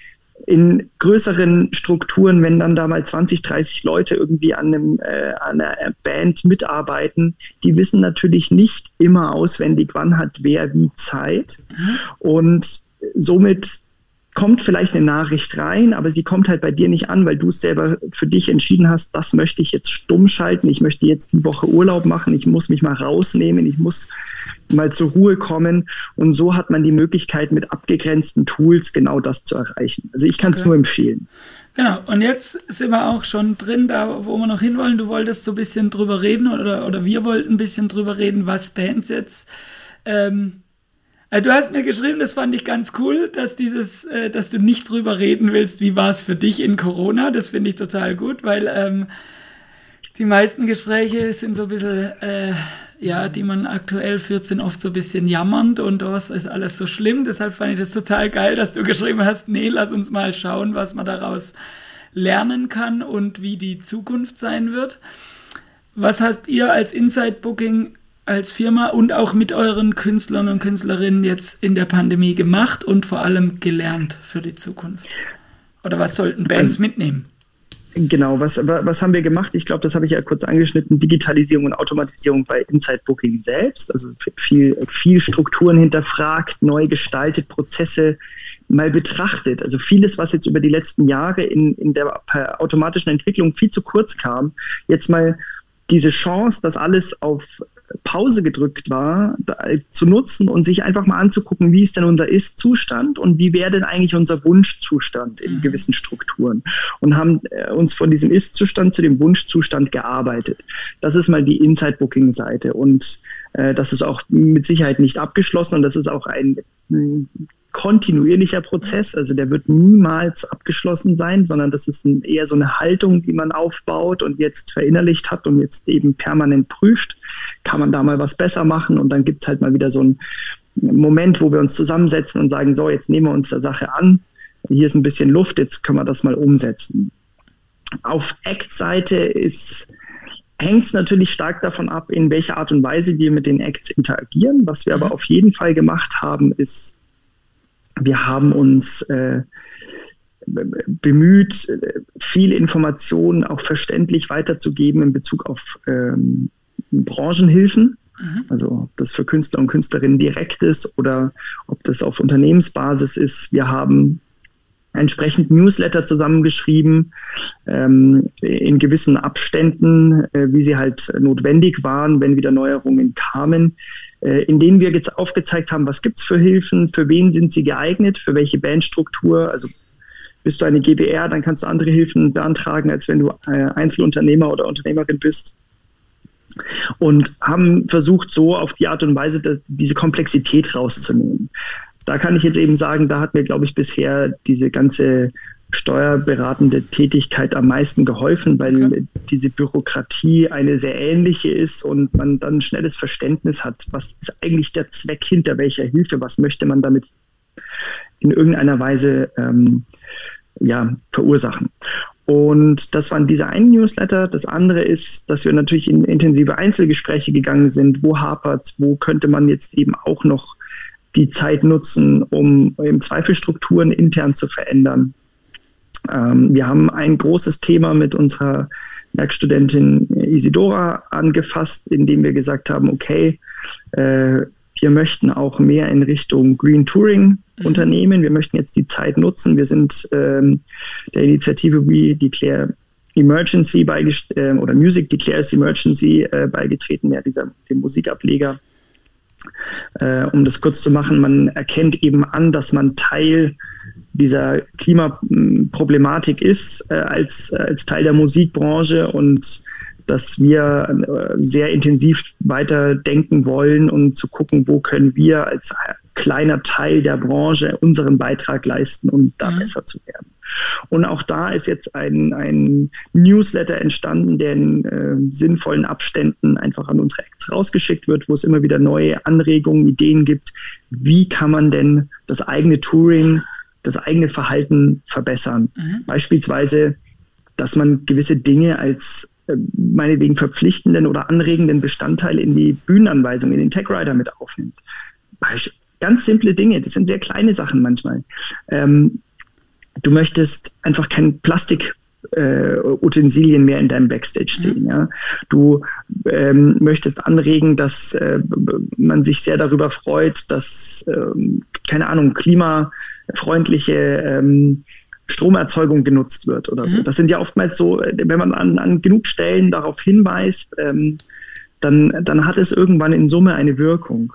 in größeren Strukturen, wenn dann da mal 20, 30 Leute irgendwie an, einem, äh, an einer Band mitarbeiten, die wissen natürlich nicht immer auswendig, wann hat wer wie Zeit. Und somit kommt vielleicht eine Nachricht rein, aber sie kommt halt bei dir nicht an, weil du es selber für dich entschieden hast, das möchte ich jetzt stumm schalten, ich möchte jetzt die Woche Urlaub machen, ich muss mich mal rausnehmen, ich muss mal zur Ruhe kommen. Und so hat man die Möglichkeit, mit abgegrenzten Tools genau das zu erreichen. Also ich kann es okay. nur empfehlen. Genau, und jetzt sind wir auch schon drin, da wo wir noch hinwollen. Du wolltest so ein bisschen drüber reden oder, oder wir wollten ein bisschen drüber reden, was Bands jetzt. Ähm, äh, du hast mir geschrieben, das fand ich ganz cool, dass dieses, äh, dass du nicht drüber reden willst, wie war es für dich in Corona. Das finde ich total gut, weil ähm, die meisten Gespräche sind so ein bisschen, äh, ja, die man aktuell führt, sind oft so ein bisschen jammernd und das ist alles so schlimm. Deshalb fand ich das total geil, dass du geschrieben hast, nee, lass uns mal schauen, was man daraus lernen kann und wie die Zukunft sein wird. Was habt ihr als Inside Booking als Firma und auch mit euren Künstlern und Künstlerinnen jetzt in der Pandemie gemacht und vor allem gelernt für die Zukunft? Oder was sollten Bands also, mitnehmen? Genau, was, was haben wir gemacht? Ich glaube, das habe ich ja kurz angeschnitten. Digitalisierung und Automatisierung bei Inside Booking selbst. Also viel, viel Strukturen hinterfragt, neu gestaltet, Prozesse mal betrachtet. Also vieles, was jetzt über die letzten Jahre in, in der automatischen Entwicklung viel zu kurz kam, jetzt mal diese Chance, dass alles auf Pause gedrückt war, zu nutzen und sich einfach mal anzugucken, wie ist denn unser Ist-Zustand und wie wäre denn eigentlich unser Wunschzustand in mhm. gewissen Strukturen und haben äh, uns von diesem Ist-Zustand zu dem Wunschzustand gearbeitet. Das ist mal die Inside-Booking-Seite und äh, das ist auch mit Sicherheit nicht abgeschlossen und das ist auch ein kontinuierlicher Prozess, also der wird niemals abgeschlossen sein, sondern das ist ein, eher so eine Haltung, die man aufbaut und jetzt verinnerlicht hat und jetzt eben permanent prüft, kann man da mal was besser machen und dann gibt es halt mal wieder so einen Moment, wo wir uns zusammensetzen und sagen, so, jetzt nehmen wir uns der Sache an, hier ist ein bisschen Luft, jetzt können wir das mal umsetzen. Auf Act-Seite ist hängt es natürlich stark davon ab, in welcher Art und Weise wir mit den Acts interagieren. Was wir aber mhm. auf jeden Fall gemacht haben, ist wir haben uns äh, bemüht, viele Informationen auch verständlich weiterzugeben in Bezug auf ähm, Branchenhilfen. Mhm. Also ob das für Künstler und Künstlerinnen direkt ist oder ob das auf Unternehmensbasis ist. Wir haben entsprechend Newsletter zusammengeschrieben, ähm, in gewissen Abständen, äh, wie sie halt notwendig waren, wenn wieder Neuerungen kamen, in denen wir jetzt aufgezeigt haben, was gibt es für Hilfen, für wen sind sie geeignet, für welche Bandstruktur. Also bist du eine GBR, dann kannst du andere Hilfen beantragen, als wenn du äh, Einzelunternehmer oder Unternehmerin bist. Und haben versucht, so auf die Art und Weise diese Komplexität rauszunehmen. Da kann ich jetzt eben sagen, da hat mir, glaube ich, bisher diese ganze steuerberatende Tätigkeit am meisten geholfen, weil okay. diese Bürokratie eine sehr ähnliche ist und man dann ein schnelles Verständnis hat, was ist eigentlich der Zweck hinter welcher Hilfe, was möchte man damit in irgendeiner Weise ähm, ja, verursachen. Und das waren diese einen Newsletter. Das andere ist, dass wir natürlich in intensive Einzelgespräche gegangen sind. Wo hapert Wo könnte man jetzt eben auch noch die Zeit nutzen, um im Zweifel Strukturen intern zu verändern? Ähm, wir haben ein großes Thema mit unserer Werkstudentin Isidora angefasst, indem wir gesagt haben, okay, äh, wir möchten auch mehr in Richtung Green Touring mhm. unternehmen. Wir möchten jetzt die Zeit nutzen. Wir sind ähm, der Initiative We Declare Emergency äh, oder Music Declares Emergency äh, beigetreten, ja, dieser dem Musikableger. Äh, um das kurz zu machen, man erkennt eben an, dass man Teil dieser Klimaproblematik ist äh, als, als Teil der Musikbranche und dass wir äh, sehr intensiv weiter denken wollen und zu gucken, wo können wir als kleiner Teil der Branche unseren Beitrag leisten, um da mhm. besser zu werden. Und auch da ist jetzt ein, ein Newsletter entstanden, der in äh, sinnvollen Abständen einfach an unsere Acts rausgeschickt wird, wo es immer wieder neue Anregungen, Ideen gibt. Wie kann man denn das eigene Touring das eigene Verhalten verbessern. Mhm. Beispielsweise, dass man gewisse Dinge als äh, meinetwegen verpflichtenden oder anregenden Bestandteil in die Bühnenanweisung, in den Tech Rider mit aufnimmt. Ganz simple Dinge, das sind sehr kleine Sachen manchmal. Ähm, du möchtest einfach kein Plastik äh, Utensilien mehr in deinem Backstage mhm. sehen. Ja? Du ähm, möchtest anregen, dass äh, man sich sehr darüber freut, dass, ähm, keine Ahnung, klimafreundliche ähm, Stromerzeugung genutzt wird oder so. Mhm. Das sind ja oftmals so, wenn man an, an genug Stellen darauf hinweist, ähm, dann, dann hat es irgendwann in Summe eine Wirkung.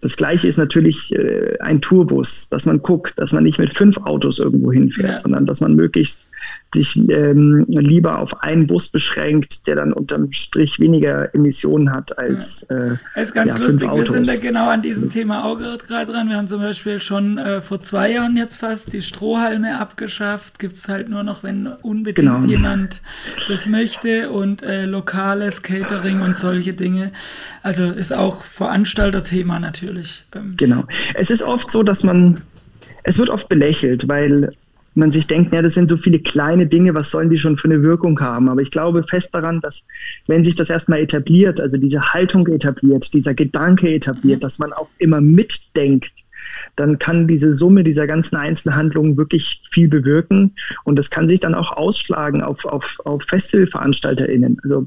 Das gleiche ist natürlich äh, ein Tourbus, dass man guckt, dass man nicht mit fünf Autos irgendwo hinfährt, ja. sondern dass man möglichst sich ähm, lieber auf einen Bus beschränkt, der dann unterm Strich weniger Emissionen hat als. Ja. Äh, es ist ganz ja, lustig, wir sind da genau an diesem Thema auch gerade dran. Wir haben zum Beispiel schon äh, vor zwei Jahren jetzt fast die Strohhalme abgeschafft. Gibt es halt nur noch, wenn unbedingt genau. jemand das möchte und äh, lokales Catering und solche Dinge. Also ist auch Veranstalterthema natürlich. Ähm. Genau. Es ist oft so, dass man, es wird oft belächelt, weil man sich denkt, ja, das sind so viele kleine Dinge, was sollen die schon für eine Wirkung haben? Aber ich glaube fest daran, dass wenn sich das erstmal etabliert, also diese Haltung etabliert, dieser Gedanke etabliert, dass man auch immer mitdenkt, dann kann diese Summe dieser ganzen Einzelhandlungen wirklich viel bewirken. Und das kann sich dann auch ausschlagen auf, auf, auf FestivalveranstalterInnen. Also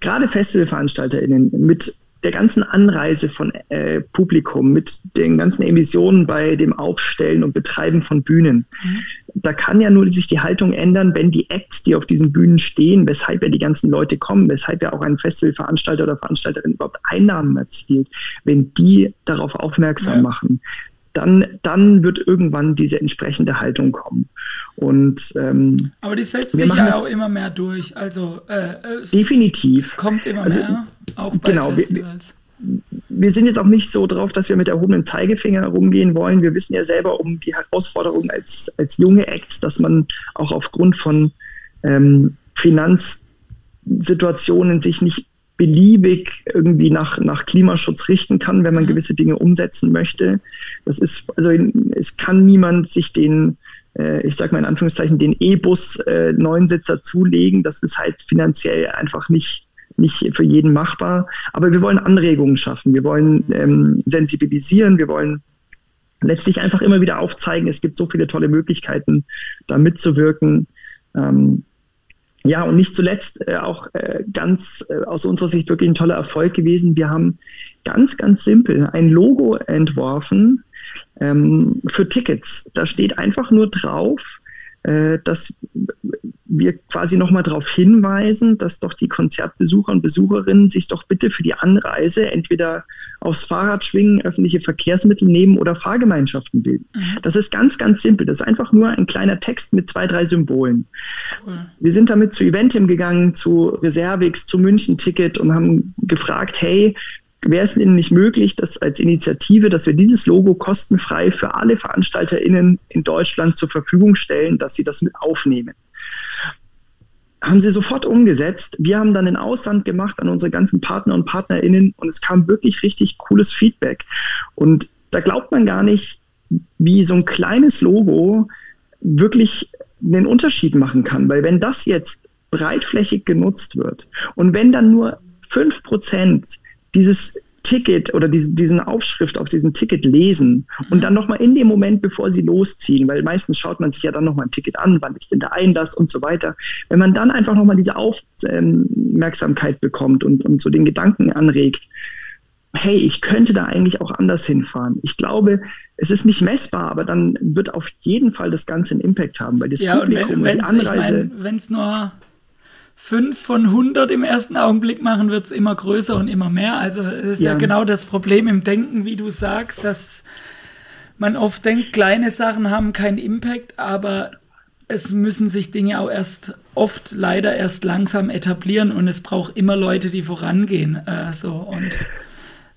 gerade FestivalveranstalterInnen mit der ganzen Anreise von äh, Publikum, mit den ganzen Emissionen bei dem Aufstellen und Betreiben von Bühnen. Mhm. Da kann ja nur sich die Haltung ändern, wenn die Acts, die auf diesen Bühnen stehen, weshalb ja die ganzen Leute kommen, weshalb ja auch ein Festivalveranstalter oder Veranstalterin überhaupt Einnahmen erzielt, wenn die darauf aufmerksam ja. machen, dann, dann wird irgendwann diese entsprechende Haltung kommen. Und, ähm, Aber die setzt sich ja auch immer mehr durch. Also äh, definitiv. kommt immer also, mehr, auch bei genau, Festivals. Wir, wir sind jetzt auch nicht so drauf, dass wir mit erhobenen Zeigefinger rumgehen wollen. Wir wissen ja selber um die Herausforderung als, als junge Acts, dass man auch aufgrund von ähm, Finanzsituationen sich nicht beliebig irgendwie nach, nach Klimaschutz richten kann, wenn man mhm. gewisse Dinge umsetzen möchte. Das ist, also es kann niemand sich den, äh, ich sage mal in Anführungszeichen, den E-Bus äh, Neunsitzer zulegen. Das ist halt finanziell einfach nicht, nicht für jeden machbar. Aber wir wollen Anregungen schaffen. Wir wollen ähm, sensibilisieren. Wir wollen letztlich einfach immer wieder aufzeigen, es gibt so viele tolle Möglichkeiten, da mitzuwirken. Ähm, ja, und nicht zuletzt äh, auch äh, ganz äh, aus unserer Sicht wirklich ein toller Erfolg gewesen. Wir haben ganz, ganz simpel ein Logo entworfen ähm, für Tickets. Da steht einfach nur drauf, äh, dass wir quasi nochmal darauf hinweisen, dass doch die Konzertbesucher und Besucherinnen sich doch bitte für die Anreise entweder aufs Fahrrad schwingen, öffentliche Verkehrsmittel nehmen oder Fahrgemeinschaften bilden. Mhm. Das ist ganz, ganz simpel. Das ist einfach nur ein kleiner Text mit zwei, drei Symbolen. Cool. Wir sind damit zu Eventim gegangen, zu Reservix, zu München Ticket und haben gefragt, hey, wäre es Ihnen nicht möglich, dass als Initiative, dass wir dieses Logo kostenfrei für alle VeranstalterInnen in Deutschland zur Verfügung stellen, dass sie das mit aufnehmen? Haben sie sofort umgesetzt. Wir haben dann den Aussand gemacht an unsere ganzen Partner und PartnerInnen und es kam wirklich richtig cooles Feedback. Und da glaubt man gar nicht, wie so ein kleines Logo wirklich einen Unterschied machen kann. Weil wenn das jetzt breitflächig genutzt wird und wenn dann nur fünf Prozent dieses Ticket oder diese, diesen Aufschrift auf diesem Ticket lesen und dann nochmal in dem Moment, bevor sie losziehen, weil meistens schaut man sich ja dann nochmal ein Ticket an, wann ist denn der Einlass und so weiter. Wenn man dann einfach nochmal diese Aufmerksamkeit bekommt und, und so den Gedanken anregt, hey, ich könnte da eigentlich auch anders hinfahren. Ich glaube, es ist nicht messbar, aber dann wird auf jeden Fall das Ganze einen Impact haben, weil das ja, Publikum, und wenn, die Anreise... Wenn es nur 5 von 100 im ersten Augenblick machen, wird es immer größer und immer mehr. Also es ist ja. ja genau das Problem im Denken, wie du sagst, dass man oft denkt, kleine Sachen haben keinen Impact, aber es müssen sich Dinge auch erst oft leider erst langsam etablieren und es braucht immer Leute, die vorangehen. Äh, so und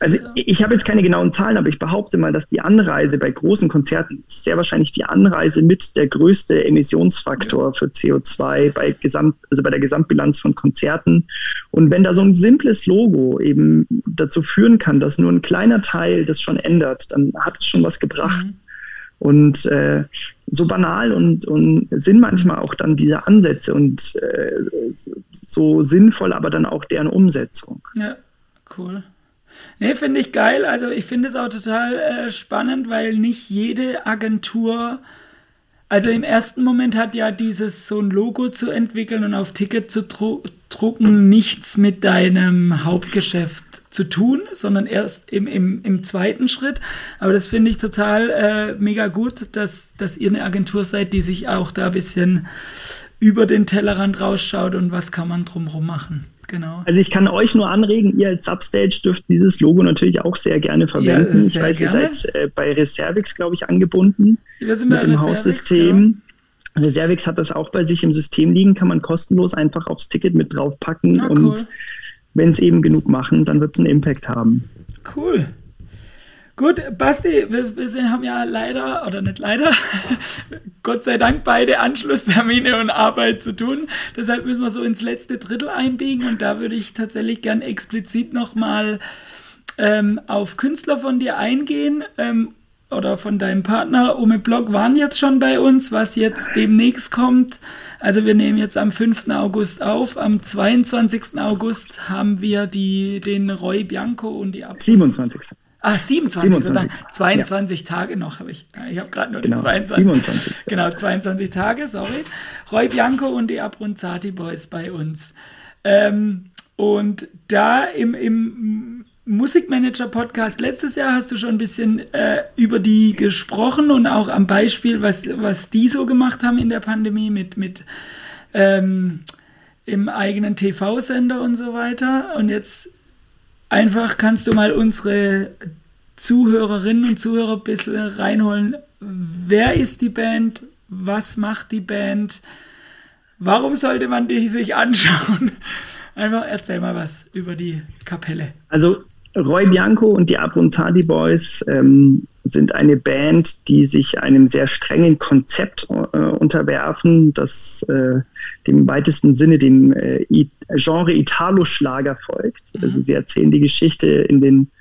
also ich habe jetzt keine genauen Zahlen, aber ich behaupte mal, dass die Anreise bei großen Konzerten ist sehr wahrscheinlich die Anreise mit der größte Emissionsfaktor für CO2 bei Gesamt, also bei der Gesamtbilanz von Konzerten. Und wenn da so ein simples Logo eben dazu führen kann, dass nur ein kleiner Teil das schon ändert, dann hat es schon was gebracht. Mhm. Und äh, so banal und, und sind manchmal auch dann diese Ansätze und äh, so sinnvoll, aber dann auch deren Umsetzung. Ja, cool. Nee, finde ich geil. Also ich finde es auch total äh, spannend, weil nicht jede Agentur, also im ersten Moment hat ja dieses so ein Logo zu entwickeln und auf Ticket zu dru drucken nichts mit deinem Hauptgeschäft zu tun, sondern erst im, im, im zweiten Schritt. Aber das finde ich total äh, mega gut, dass, dass ihr eine Agentur seid, die sich auch da ein bisschen über den Tellerrand rausschaut und was kann man drumherum machen. Genau. Also ich kann euch nur anregen, ihr als Substage dürft dieses Logo natürlich auch sehr gerne verwenden. Ja, sehr ich weiß, gerne. ihr seid äh, bei Reservix, glaube ich, angebunden. Wir sind bei mit dem Haussystem. Reservix hat das auch bei sich im System liegen, kann man kostenlos einfach aufs Ticket mit draufpacken ah, cool. und wenn es eben genug machen, dann wird es einen Impact haben. Cool. Gut, Basti, wir, wir sind, haben ja leider, oder nicht leider, Gott sei Dank beide Anschlusstermine und Arbeit zu tun. Deshalb müssen wir so ins letzte Drittel einbiegen und da würde ich tatsächlich gern explizit nochmal ähm, auf Künstler von dir eingehen. Ähm, oder von deinem Partner Ome Block waren jetzt schon bei uns, was jetzt demnächst kommt. Also wir nehmen jetzt am 5. August auf. Am 22. August haben wir die, den Roy Bianco und die Ab 27. Ah, 27, 27. 22 ja. Tage noch habe ich. Ich habe gerade nur genau. die 22. 27. Genau, 22 Tage, sorry. Roy Bianco und die Abronzati Boys bei uns. Ähm, und da im, im Musikmanager-Podcast letztes Jahr hast du schon ein bisschen äh, über die gesprochen und auch am Beispiel, was, was die so gemacht haben in der Pandemie mit, mit ähm, im eigenen TV-Sender und so weiter. Und jetzt Einfach kannst du mal unsere Zuhörerinnen und Zuhörer ein bisschen reinholen. Wer ist die Band? Was macht die Band? Warum sollte man die sich anschauen? Einfach erzähl mal was über die Kapelle. Also Roy Bianco und die Abronzadi Boys ähm, sind eine Band, die sich einem sehr strengen Konzept äh, unterwerfen, das äh, dem weitesten Sinne dem äh, Genre Italo-Schlager folgt. Mhm. Also sie erzählen die Geschichte in den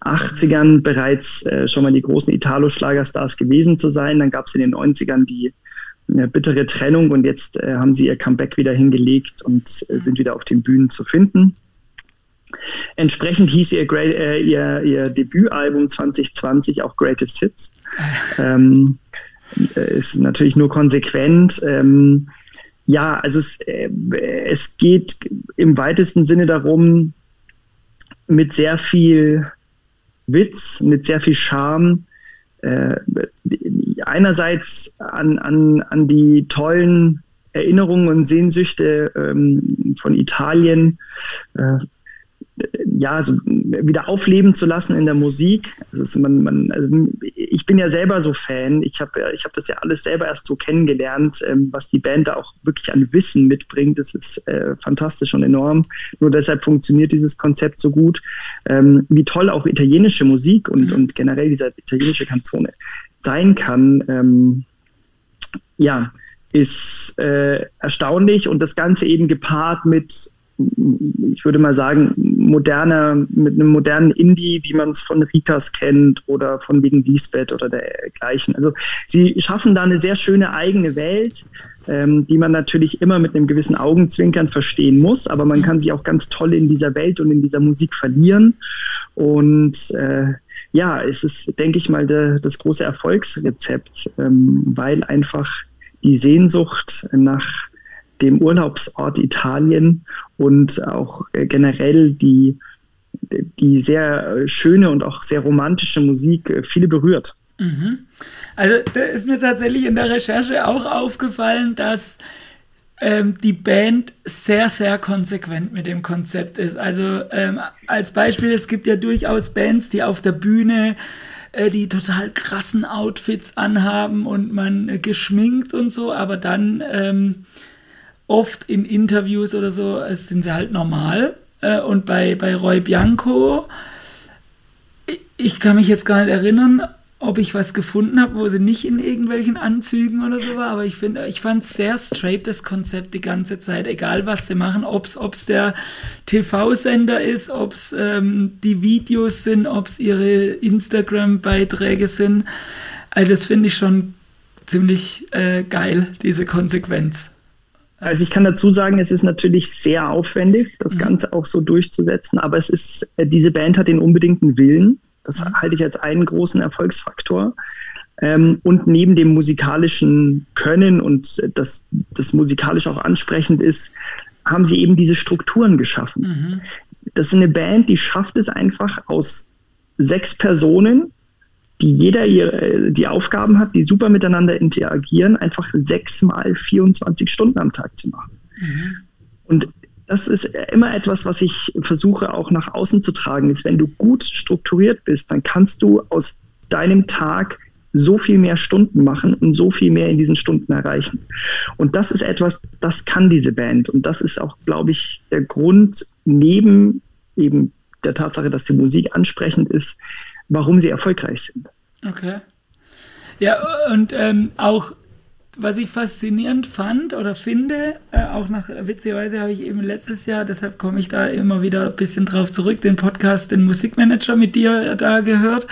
80ern bereits äh, schon mal die großen Italo-Schlagerstars gewesen zu sein. Dann gab es in den 90ern die eine bittere Trennung und jetzt äh, haben sie ihr Comeback wieder hingelegt und äh, sind wieder auf den Bühnen zu finden. Entsprechend hieß ihr, äh, ihr, ihr Debütalbum 2020 auch Greatest Hits. ähm, äh, ist natürlich nur konsequent. Ähm, ja, also es, äh, es geht im weitesten Sinne darum, mit sehr viel Witz, mit sehr viel Charme, äh, einerseits an, an, an die tollen Erinnerungen und Sehnsüchte ähm, von Italien, äh, ja, so wieder aufleben zu lassen in der Musik. Also man, man, also ich bin ja selber so Fan. Ich habe ich hab das ja alles selber erst so kennengelernt, ähm, was die Band da auch wirklich an Wissen mitbringt. Das ist äh, fantastisch und enorm. Nur deshalb funktioniert dieses Konzept so gut. Ähm, wie toll auch italienische Musik und, mhm. und generell diese italienische Kanzone sein kann. Ähm, ja, ist äh, erstaunlich und das Ganze eben gepaart mit ich würde mal sagen, moderner, mit einem modernen Indie, wie man es von Rikas kennt oder von wegen Lisbeth oder dergleichen. Also sie schaffen da eine sehr schöne eigene Welt, ähm, die man natürlich immer mit einem gewissen Augenzwinkern verstehen muss, aber man kann sich auch ganz toll in dieser Welt und in dieser Musik verlieren. Und äh, ja, es ist, denke ich mal, de, das große Erfolgsrezept, ähm, weil einfach die Sehnsucht nach dem Urlaubsort Italien und auch äh, generell die, die sehr schöne und auch sehr romantische Musik äh, viele berührt. Mhm. Also da ist mir tatsächlich in der Recherche auch aufgefallen, dass ähm, die Band sehr, sehr konsequent mit dem Konzept ist. Also ähm, als Beispiel, es gibt ja durchaus Bands, die auf der Bühne äh, die total krassen Outfits anhaben und man äh, geschminkt und so, aber dann ähm, oft in Interviews oder so sind sie halt normal. Äh, und bei, bei Roy Bianco, ich kann mich jetzt gar nicht erinnern, ob ich was gefunden habe, wo sie nicht in irgendwelchen Anzügen oder so war, aber ich finde, ich fand sehr straight das Konzept die ganze Zeit, egal was sie machen, ob es der TV-Sender ist, ob es ähm, die Videos sind, ob es ihre Instagram-Beiträge sind. Also das finde ich schon ziemlich äh, geil, diese Konsequenz. Also ich kann dazu sagen, es ist natürlich sehr aufwendig, das mhm. Ganze auch so durchzusetzen, aber es ist, äh, diese Band hat den unbedingten Willen. Das mhm. halte ich als einen großen Erfolgsfaktor. Ähm, und neben dem musikalischen Können und das, das musikalisch auch ansprechend ist, haben sie eben diese Strukturen geschaffen. Mhm. Das ist eine Band, die schafft es einfach aus sechs Personen die jeder ihre, die Aufgaben hat, die super miteinander interagieren, einfach sechsmal 24 Stunden am Tag zu machen. Mhm. Und das ist immer etwas, was ich versuche auch nach außen zu tragen, ist, wenn du gut strukturiert bist, dann kannst du aus deinem Tag so viel mehr Stunden machen und so viel mehr in diesen Stunden erreichen. Und das ist etwas, das kann diese Band. Und das ist auch, glaube ich, der Grund neben eben der Tatsache, dass die Musik ansprechend ist, warum sie erfolgreich sind. Okay. Ja, und ähm, auch was ich faszinierend fand oder finde, äh, auch nach witzigerweise habe ich eben letztes Jahr, deshalb komme ich da immer wieder ein bisschen drauf zurück, den Podcast, den Musikmanager mit dir da gehört.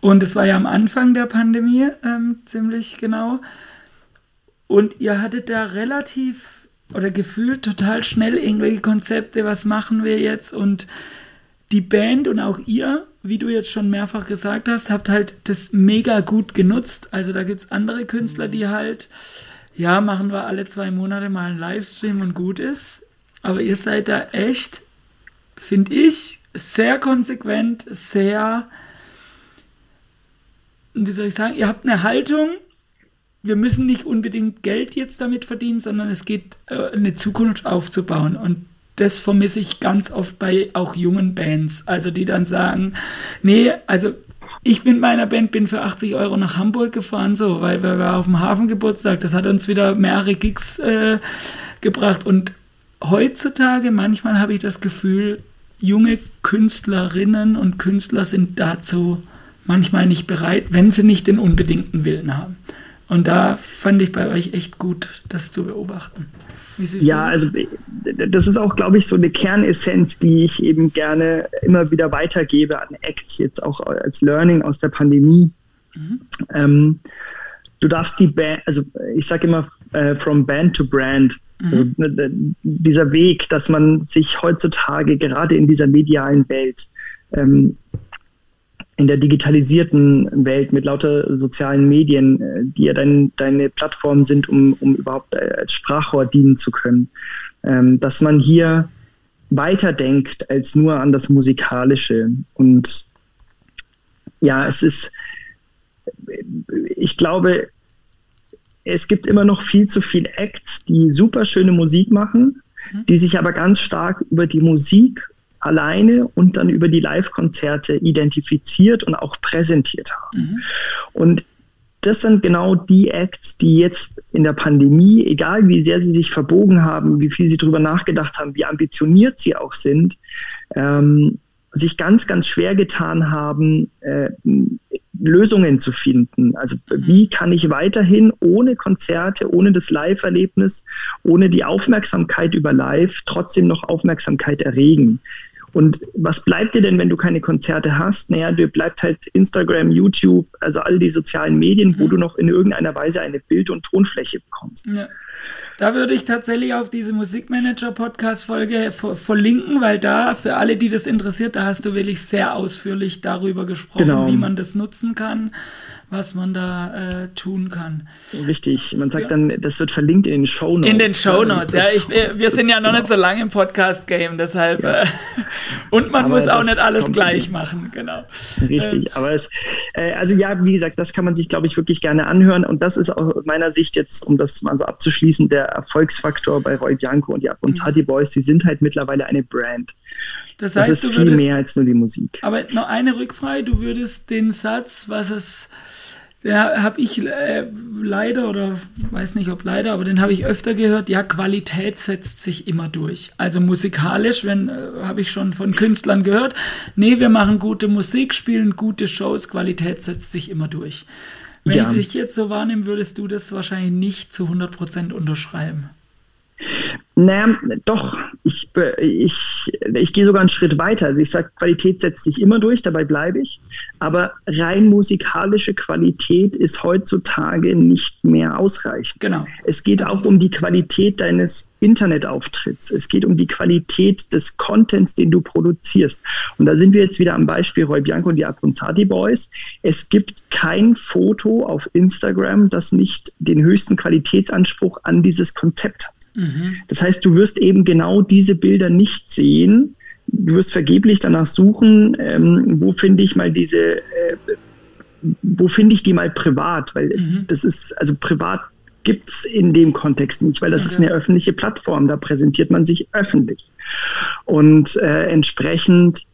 Und es war ja am Anfang der Pandemie ähm, ziemlich genau. Und ihr hattet da relativ oder gefühlt total schnell irgendwelche Konzepte, was machen wir jetzt? Und die Band und auch ihr, wie du jetzt schon mehrfach gesagt hast, habt halt das mega gut genutzt. Also da gibt es andere Künstler, die halt, ja, machen wir alle zwei Monate mal einen Livestream und gut ist. Aber ihr seid da echt, finde ich, sehr konsequent, sehr, wie soll ich sagen, ihr habt eine Haltung, wir müssen nicht unbedingt Geld jetzt damit verdienen, sondern es geht, äh, eine Zukunft aufzubauen. Und das vermisse ich ganz oft bei auch jungen Bands. Also die dann sagen, nee, also ich bin meiner Band, bin für 80 Euro nach Hamburg gefahren, so, weil wir, wir auf dem Hafengeburtstag, das hat uns wieder mehrere Gigs äh, gebracht. Und heutzutage, manchmal habe ich das Gefühl, junge Künstlerinnen und Künstler sind dazu manchmal nicht bereit, wenn sie nicht den unbedingten Willen haben. Und da fand ich bei euch echt gut, das zu beobachten ja, also das ist auch, glaube ich, so eine Kernessenz, die ich eben gerne immer wieder weitergebe an Acts, jetzt auch als Learning aus der Pandemie. Mhm. Ähm, du darfst die Band, also ich sage immer äh, from Band to Brand. Mhm. Also, dieser Weg, dass man sich heutzutage gerade in dieser medialen Welt ähm, in der digitalisierten Welt mit lauter sozialen Medien, äh, die ja dein, deine Plattform sind, um, um überhaupt äh, als Sprachrohr dienen zu können, ähm, dass man hier weiterdenkt als nur an das Musikalische. Und ja, es ist, ich glaube, es gibt immer noch viel zu viele Acts, die super schöne Musik machen, mhm. die sich aber ganz stark über die Musik alleine und dann über die Live-Konzerte identifiziert und auch präsentiert haben. Mhm. Und das sind genau die Acts, die jetzt in der Pandemie, egal wie sehr sie sich verbogen haben, wie viel sie darüber nachgedacht haben, wie ambitioniert sie auch sind, ähm, sich ganz, ganz schwer getan haben, äh, Lösungen zu finden. Also mhm. wie kann ich weiterhin ohne Konzerte, ohne das Live-Erlebnis, ohne die Aufmerksamkeit über Live trotzdem noch Aufmerksamkeit erregen? Und was bleibt dir denn, wenn du keine Konzerte hast? Naja, dir bleibt halt Instagram, YouTube, also all die sozialen Medien, wo mhm. du noch in irgendeiner Weise eine Bild- und Tonfläche bekommst. Ja. Da würde ich tatsächlich auf diese Musikmanager-Podcast-Folge verlinken, weil da, für alle, die das interessiert, da hast du wirklich sehr ausführlich darüber gesprochen, genau. wie man das nutzen kann was man da äh, tun kann. Richtig, man sagt ja. dann, das wird verlinkt in den Show Notes. In den Show Notes, ja. Ich, wir sind ja noch genau. nicht so lange im Podcast-Game, deshalb. Ja. Äh, und man aber muss auch nicht alles gleich machen, genau. Richtig, ähm. aber es, äh, also ja, wie gesagt, das kann man sich, glaube ich, wirklich gerne anhören. Und das ist aus meiner Sicht jetzt, um das mal so abzuschließen, der Erfolgsfaktor bei Roy Bianco und die Abronzati mhm. Boys. Die sind halt mittlerweile eine Brand. Das heißt, das ist viel würdest, mehr als nur die Musik. Aber noch eine Rückfrage, du würdest den Satz, was es den habe ich äh, leider oder weiß nicht ob leider, aber den habe ich öfter gehört. Ja, Qualität setzt sich immer durch. Also musikalisch, wenn äh, habe ich schon von Künstlern gehört. Nee, wir machen gute Musik, spielen gute Shows, Qualität setzt sich immer durch. Wenn ja. ich dich jetzt so wahrnehmen, würdest du das wahrscheinlich nicht zu 100% unterschreiben. Naja, doch, ich, ich, ich gehe sogar einen Schritt weiter. Also ich sage, Qualität setzt sich immer durch, dabei bleibe ich. Aber rein musikalische Qualität ist heutzutage nicht mehr ausreichend. Genau. Es geht also, auch um die Qualität deines Internetauftritts. Es geht um die Qualität des Contents, den du produzierst. Und da sind wir jetzt wieder am Beispiel Roy Bianco und die Abronzati Boys. Es gibt kein Foto auf Instagram, das nicht den höchsten Qualitätsanspruch an dieses Konzept hat. Mhm. Das heißt, du wirst eben genau diese Bilder nicht sehen. Du wirst vergeblich danach suchen, ähm, wo finde ich mal diese, äh, wo finde ich die mal privat, weil mhm. das ist, also privat gibt es in dem Kontext nicht, weil das okay. ist eine öffentliche Plattform, da präsentiert man sich öffentlich. Und äh, entsprechend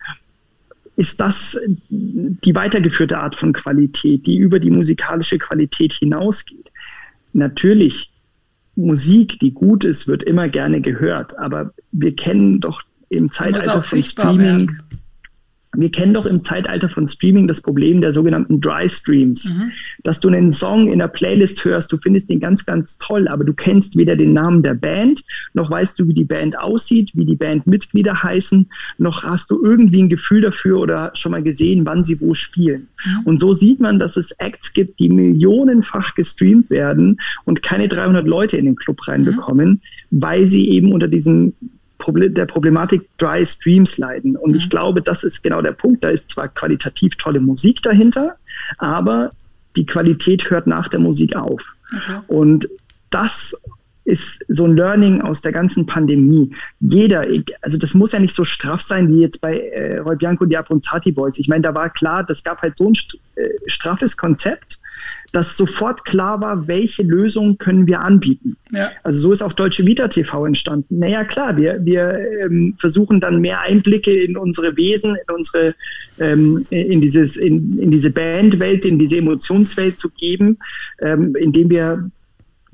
ist das die weitergeführte Art von Qualität, die über die musikalische Qualität hinausgeht. Natürlich, Musik, die gut ist, wird immer gerne gehört, aber wir kennen doch im Zeitalter von Streaming. Werden wir kennen doch im Zeitalter von Streaming das Problem der sogenannten Dry Streams, mhm. dass du einen Song in der Playlist hörst, du findest ihn ganz, ganz toll, aber du kennst weder den Namen der Band, noch weißt du, wie die Band aussieht, wie die Bandmitglieder heißen, noch hast du irgendwie ein Gefühl dafür oder schon mal gesehen, wann sie wo spielen. Mhm. Und so sieht man, dass es Acts gibt, die millionenfach gestreamt werden und keine 300 Leute in den Club reinbekommen, mhm. weil sie eben unter diesem der Problematik Dry Streams leiden. Und mhm. ich glaube, das ist genau der Punkt. Da ist zwar qualitativ tolle Musik dahinter, aber die Qualität hört nach der Musik auf. Okay. Und das ist so ein Learning aus der ganzen Pandemie. Jeder, also das muss ja nicht so straff sein wie jetzt bei äh, Roy Bianco und die Abronzati Boys. Ich meine, da war klar, das gab halt so ein äh, straffes Konzept dass sofort klar war, welche Lösung können wir anbieten. Ja. Also so ist auch Deutsche Vita TV entstanden. Naja, klar, wir, wir ähm, versuchen dann mehr Einblicke in unsere Wesen, in unsere, ähm, in dieses, in, in diese Bandwelt, in diese Emotionswelt zu geben, ähm, indem wir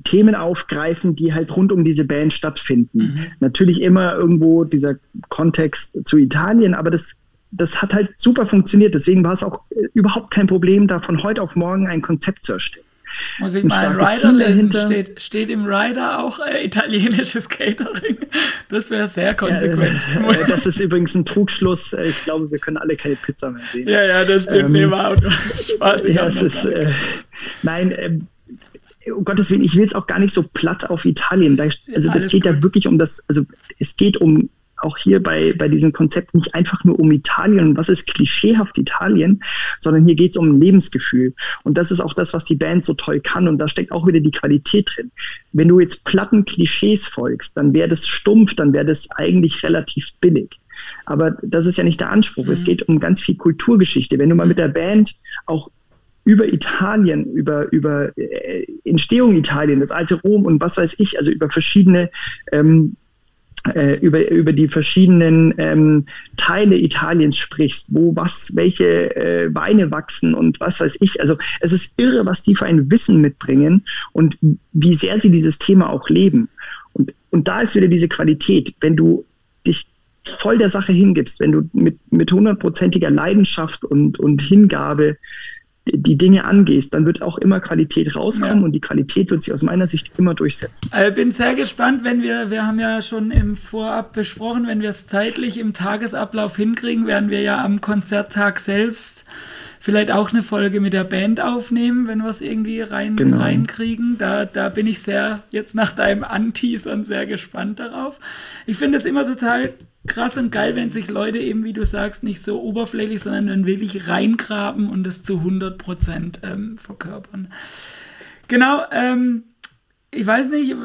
Themen aufgreifen, die halt rund um diese Band stattfinden. Mhm. Natürlich immer irgendwo dieser Kontext zu Italien, aber das das hat halt super funktioniert. Deswegen war es auch äh, überhaupt kein Problem, da von heute auf morgen ein Konzept zu erstellen. Muss ich mal einen Rider lesen? Steht, steht im Rider auch äh, italienisches Catering? Das wäre sehr konsequent. Ja, äh, das ist übrigens ein Trugschluss. Äh, ich glaube, wir können alle keine Pizza mehr sehen. Ja, ja, das stimmt. Ähm, nee, war auch Spaß. Ja, es ist, äh, nein, äh, um Gottes Willen, ich will es auch gar nicht so platt auf Italien. Also das geht gut. ja wirklich um das, also es geht um auch hier bei, bei diesem Konzept nicht einfach nur um Italien und was ist klischeehaft Italien, sondern hier geht es um ein Lebensgefühl. Und das ist auch das, was die Band so toll kann. Und da steckt auch wieder die Qualität drin. Wenn du jetzt platten Klischees folgst, dann wäre das stumpf, dann wäre das eigentlich relativ billig. Aber das ist ja nicht der Anspruch. Mhm. Es geht um ganz viel Kulturgeschichte. Wenn du mal mit der Band auch über Italien, über, über äh, Entstehung Italien, das alte Rom und was weiß ich, also über verschiedene ähm, äh, über, über die verschiedenen ähm, Teile Italiens sprichst, wo was, welche äh, Weine wachsen und was weiß ich. Also es ist irre, was die für ein Wissen mitbringen und wie sehr sie dieses Thema auch leben. Und, und da ist wieder diese Qualität. Wenn du dich voll der Sache hingibst, wenn du mit, mit hundertprozentiger Leidenschaft und, und Hingabe die Dinge angehst, dann wird auch immer Qualität rauskommen ja. und die Qualität wird sich aus meiner Sicht immer durchsetzen. Ich äh, bin sehr gespannt, wenn wir, wir haben ja schon im Vorab besprochen, wenn wir es zeitlich im Tagesablauf hinkriegen, werden wir ja am Konzerttag selbst vielleicht auch eine Folge mit der Band aufnehmen, wenn wir es irgendwie rein, genau. reinkriegen. Da, da bin ich sehr, jetzt nach deinem Anteasern sehr gespannt darauf. Ich finde es immer total krass und geil, wenn sich Leute eben, wie du sagst, nicht so oberflächlich, sondern dann wirklich reingraben und das zu 100 Prozent ähm, verkörpern. Genau, ähm, ich weiß nicht,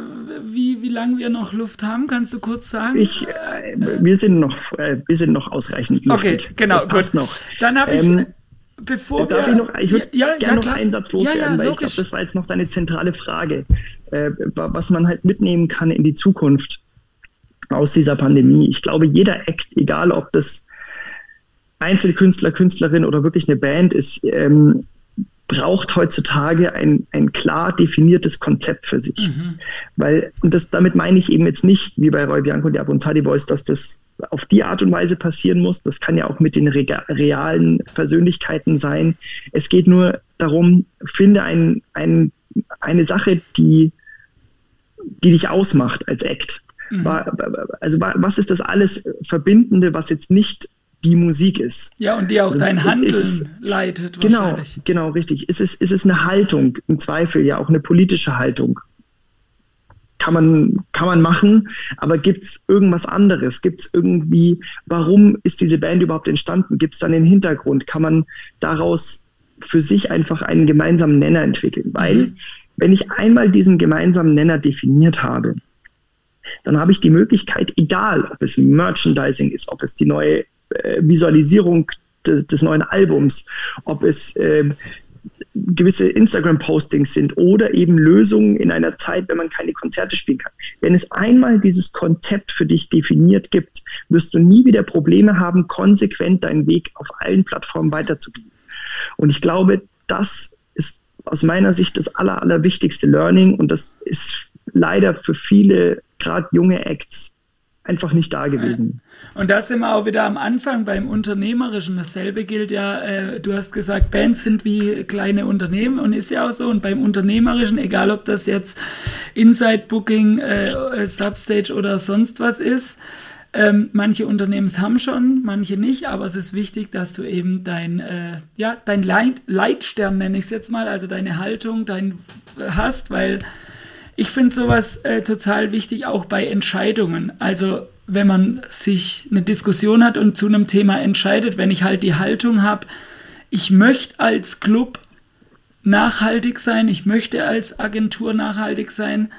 wie, wie lange wir noch Luft haben. Kannst du kurz sagen? Ich, äh, wir, sind noch, äh, wir sind noch ausreichend luftig. Okay, genau. Das passt gut. noch. Dann habe ich, ähm, bevor darf wir... Ich, noch, ich würde ja, gerne ja, noch einen Satz loswerden, ja, weil ich glaube, das war jetzt noch deine zentrale Frage, äh, was man halt mitnehmen kann in die Zukunft aus dieser Pandemie. Ich glaube, jeder Act, egal ob das Einzelkünstler, Künstlerin oder wirklich eine Band ist, ähm, braucht heutzutage ein, ein klar definiertes Konzept für sich. Mhm. Weil, und das, damit meine ich eben jetzt nicht, wie bei Roy Bianco und die Abonzadi Boys, dass das auf die Art und Weise passieren muss. Das kann ja auch mit den realen Persönlichkeiten sein. Es geht nur darum, finde ein, ein, eine Sache, die, die dich ausmacht als Act. Mhm. Also was ist das alles Verbindende, was jetzt nicht die Musik ist. Ja, und die auch also, dein Handeln ist, leitet. Genau, genau, richtig. Es ist, es ist eine Haltung, im Zweifel ja auch eine politische Haltung. Kann man, kann man machen, aber gibt es irgendwas anderes? Gibt es irgendwie, warum ist diese Band überhaupt entstanden? Gibt es dann den Hintergrund? Kann man daraus für sich einfach einen gemeinsamen Nenner entwickeln? Weil, mhm. wenn ich einmal diesen gemeinsamen Nenner definiert habe, dann habe ich die Möglichkeit, egal ob es Merchandising ist, ob es die neue äh, Visualisierung des, des, neuen Albums, ob es äh, gewisse Instagram-Postings sind oder eben Lösungen in einer Zeit, wenn man keine Konzerte spielen kann. Wenn es einmal dieses Konzept für dich definiert gibt, wirst du nie wieder Probleme haben, konsequent deinen Weg auf allen Plattformen weiterzugehen. Und ich glaube, das ist aus meiner Sicht das aller, allerwichtigste Learning und das ist leider für viele, gerade junge Acts, einfach nicht da gewesen. Und da sind wir auch wieder am Anfang beim Unternehmerischen. Dasselbe gilt ja, äh, du hast gesagt, Bands sind wie kleine Unternehmen und ist ja auch so. Und beim Unternehmerischen, egal ob das jetzt Inside Booking, äh, Substage oder sonst was ist, ähm, manche Unternehmen haben schon, manche nicht, aber es ist wichtig, dass du eben dein, äh, ja, dein Leit Leitstern, nenne ich es jetzt mal, also deine Haltung, dein hast, weil ich finde sowas äh, total wichtig, auch bei Entscheidungen. Also wenn man sich eine Diskussion hat und zu einem Thema entscheidet, wenn ich halt die Haltung habe, ich möchte als Club nachhaltig sein, ich möchte als Agentur nachhaltig sein,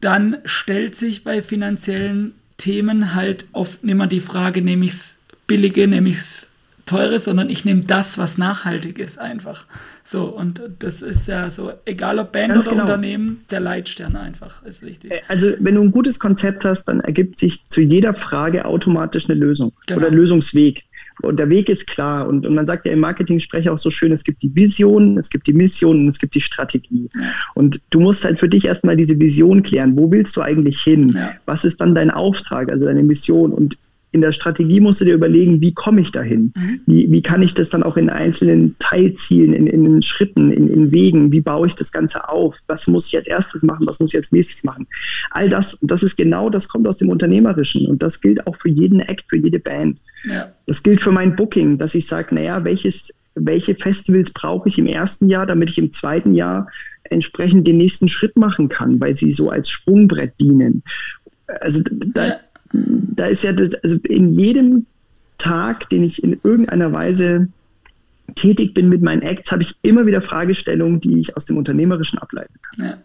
dann stellt sich bei finanziellen Themen halt oft mehr die Frage, nehme ich es billige, nehme ich es teure, sondern ich nehme das, was nachhaltig ist, einfach. So, und das ist ja so, egal ob Band Ganz oder genau. Unternehmen, der Leitstern einfach ist wichtig. Äh, also, wenn du ein gutes Konzept hast, dann ergibt sich zu jeder Frage automatisch eine Lösung genau. oder Lösungsweg. Und der Weg ist klar. Und, und man sagt ja im Marketing spreche auch so schön, es gibt die Vision, es gibt die Mission und es gibt die Strategie. Ja. Und du musst halt für dich erstmal diese Vision klären. Wo willst du eigentlich hin? Ja. Was ist dann dein Auftrag, also deine Mission? Und in der Strategie musst du dir überlegen, wie komme ich dahin? Mhm. Wie, wie kann ich das dann auch in einzelnen Teilzielen, in, in Schritten, in, in Wegen, wie baue ich das Ganze auf? Was muss ich als erstes machen? Was muss ich als nächstes machen? All das, das ist genau, das kommt aus dem Unternehmerischen und das gilt auch für jeden Act, für jede Band. Ja. Das gilt für mein Booking, dass ich sage, naja, welches, welche Festivals brauche ich im ersten Jahr, damit ich im zweiten Jahr entsprechend den nächsten Schritt machen kann, weil sie so als Sprungbrett dienen. Also da, da ist ja, das, also in jedem Tag, den ich in irgendeiner Weise tätig bin mit meinen Acts, habe ich immer wieder Fragestellungen, die ich aus dem Unternehmerischen ableiten kann. Ja.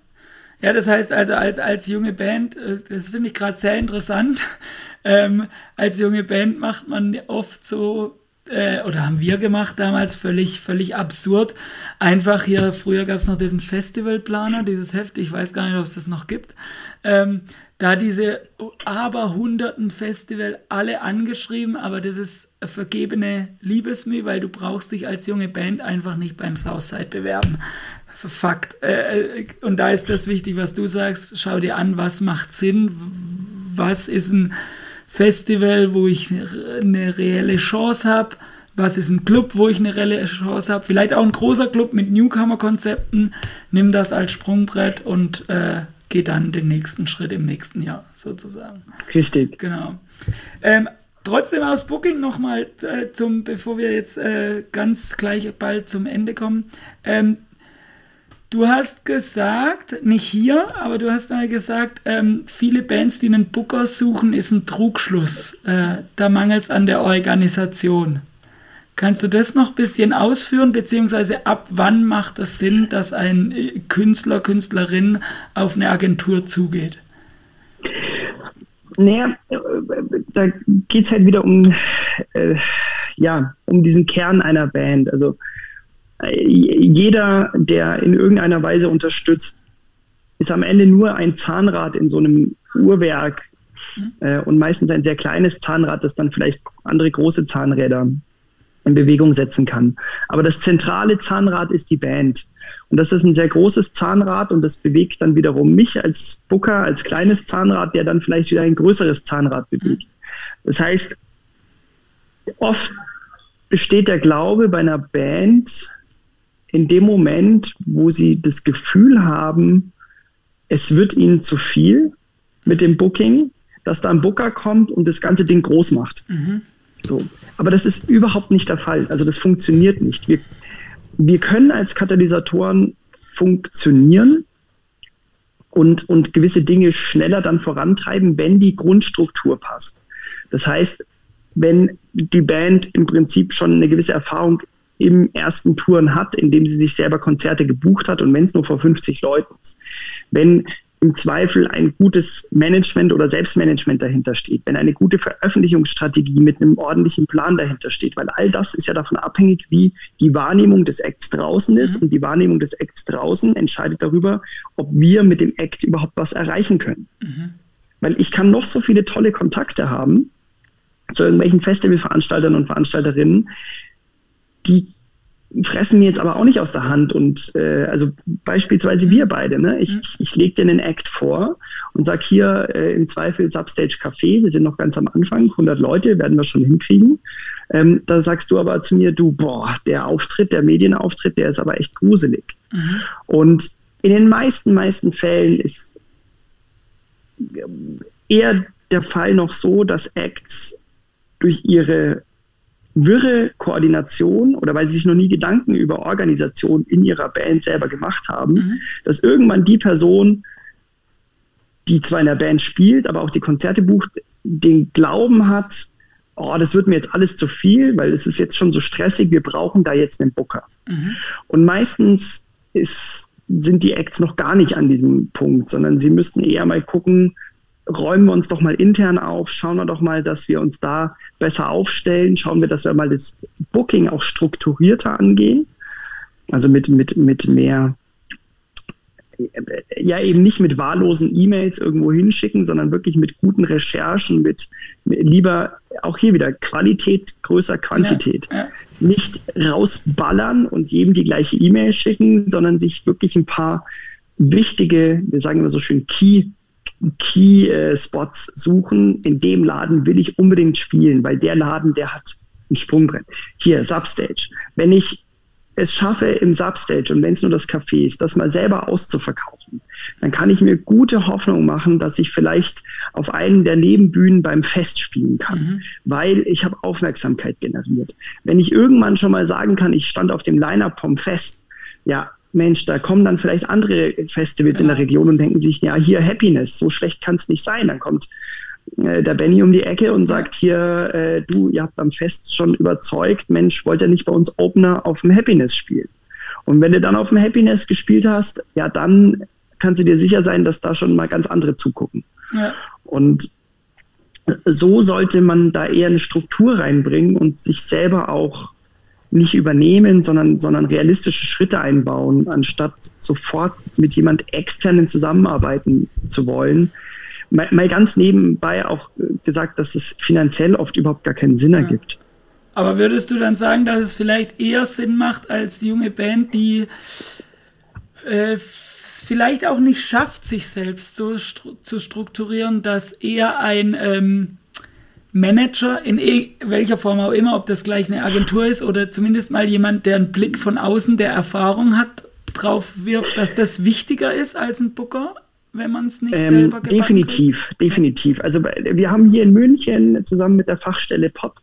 Ja, das heißt also als, als junge Band, äh, das finde ich gerade sehr interessant, ähm, als junge Band macht man oft so, äh, oder haben wir gemacht damals, völlig, völlig absurd. Einfach hier, früher gab es noch diesen Festivalplaner, dieses Heft, ich weiß gar nicht, ob es das noch gibt. Ähm, da diese aberhunderten Festival alle angeschrieben, aber das ist vergebene Liebesmühe, weil du brauchst dich als junge Band einfach nicht beim Southside bewerben. Fakt. Äh, äh, und da ist das wichtig, was du sagst. Schau dir an, was macht Sinn, was ist ein Festival, wo ich eine reelle Chance habe, was ist ein Club, wo ich eine reelle Chance habe, vielleicht auch ein großer Club mit Newcomer-Konzepten. Nimm das als Sprungbrett und äh, geht dann den nächsten Schritt im nächsten Jahr sozusagen. Richtig. Genau. Ähm, trotzdem aus Booking nochmal äh, zum, bevor wir jetzt äh, ganz gleich bald zum Ende kommen. Ähm, du hast gesagt, nicht hier, aber du hast mal gesagt, ähm, viele Bands, die einen Booker suchen, ist ein Trugschluss. Äh, da mangelt es an der Organisation. Kannst du das noch ein bisschen ausführen, beziehungsweise ab wann macht es Sinn, dass ein Künstler, Künstlerin auf eine Agentur zugeht? Naja, da geht es halt wieder um, äh, ja, um diesen Kern einer Band. Also äh, jeder, der in irgendeiner Weise unterstützt, ist am Ende nur ein Zahnrad in so einem Uhrwerk mhm. äh, und meistens ein sehr kleines Zahnrad, das dann vielleicht andere große Zahnräder in Bewegung setzen kann. Aber das zentrale Zahnrad ist die Band. Und das ist ein sehr großes Zahnrad und das bewegt dann wiederum mich als Booker, als kleines Zahnrad, der dann vielleicht wieder ein größeres Zahnrad bewegt. Das heißt, oft besteht der Glaube bei einer Band in dem Moment, wo sie das Gefühl haben, es wird ihnen zu viel mit dem Booking, dass da ein Booker kommt und das ganze Ding groß macht. Mhm. So. Aber das ist überhaupt nicht der Fall. Also das funktioniert nicht. Wir, wir können als Katalysatoren funktionieren und, und gewisse Dinge schneller dann vorantreiben, wenn die Grundstruktur passt. Das heißt, wenn die Band im Prinzip schon eine gewisse Erfahrung im ersten Touren hat, indem sie sich selber Konzerte gebucht hat und wenn es nur vor 50 Leuten ist. Wenn im Zweifel ein gutes Management oder Selbstmanagement dahinter steht, wenn eine gute Veröffentlichungsstrategie mit einem ordentlichen Plan dahinter steht, weil all das ist ja davon abhängig, wie die Wahrnehmung des Acts draußen ist mhm. und die Wahrnehmung des Acts draußen entscheidet darüber, ob wir mit dem Act überhaupt was erreichen können. Mhm. Weil ich kann noch so viele tolle Kontakte haben zu irgendwelchen Festivalveranstaltern und Veranstalterinnen, die fressen mir jetzt aber auch nicht aus der Hand. Und äh, also beispielsweise wir beide, ne? ich, mhm. ich, lege dir einen Act vor und sag hier äh, im Zweifel Substage Café, wir sind noch ganz am Anfang, 100 Leute werden wir schon hinkriegen. Ähm, da sagst du aber zu mir, du, boah, der Auftritt, der Medienauftritt, der ist aber echt gruselig. Mhm. Und in den meisten, meisten Fällen ist eher der Fall noch so, dass Acts durch ihre wirre Koordination oder weil sie sich noch nie Gedanken über Organisation in ihrer Band selber gemacht haben, mhm. dass irgendwann die Person, die zwar in der Band spielt, aber auch die Konzerte bucht, den Glauben hat, oh, das wird mir jetzt alles zu viel, weil es ist jetzt schon so stressig, wir brauchen da jetzt einen Booker. Mhm. Und meistens ist, sind die Acts noch gar nicht an diesem Punkt, sondern sie müssten eher mal gucken, räumen wir uns doch mal intern auf, schauen wir doch mal, dass wir uns da besser aufstellen, schauen wir, dass wir mal das Booking auch strukturierter angehen, also mit, mit, mit mehr, ja eben nicht mit wahllosen E-Mails irgendwo hinschicken, sondern wirklich mit guten Recherchen, mit, mit lieber auch hier wieder Qualität größer Quantität. Ja, ja. Nicht rausballern und jedem die gleiche E-Mail schicken, sondern sich wirklich ein paar wichtige, wir sagen immer so schön Key Key-Spots suchen. In dem Laden will ich unbedingt spielen, weil der Laden, der hat ein Sprungbrett. Hier, Substage. Wenn ich es schaffe im Substage und wenn es nur das Café ist, das mal selber auszuverkaufen, dann kann ich mir gute Hoffnung machen, dass ich vielleicht auf einen der Nebenbühnen beim Fest spielen kann, mhm. weil ich habe Aufmerksamkeit generiert. Wenn ich irgendwann schon mal sagen kann, ich stand auf dem Line-Up vom Fest, ja, Mensch, da kommen dann vielleicht andere Festivals ja. in der Region und denken sich, ja, hier Happiness, so schlecht kann es nicht sein. Dann kommt äh, der Benny um die Ecke und sagt hier, äh, du, ihr habt am Fest schon überzeugt, Mensch, wollt ihr nicht bei uns Opener auf dem Happiness spielen? Und wenn du dann auf dem Happiness gespielt hast, ja, dann kannst du dir sicher sein, dass da schon mal ganz andere zugucken. Ja. Und so sollte man da eher eine Struktur reinbringen und sich selber auch nicht übernehmen, sondern, sondern realistische Schritte einbauen, anstatt sofort mit jemand externen zusammenarbeiten zu wollen. Mal, mal ganz nebenbei auch gesagt, dass es finanziell oft überhaupt gar keinen Sinn ja. ergibt. Aber würdest du dann sagen, dass es vielleicht eher Sinn macht als junge Band, die äh, vielleicht auch nicht schafft, sich selbst so stru zu strukturieren, dass eher ein ähm, Manager in e welcher Form auch immer, ob das gleich eine Agentur ist oder zumindest mal jemand, der einen Blick von außen, der Erfahrung hat, drauf wirft, dass das wichtiger ist als ein Booker, wenn man es nicht ähm, selber gebacken Definitiv, kriegt? definitiv. Also wir haben hier in München zusammen mit der Fachstelle Pop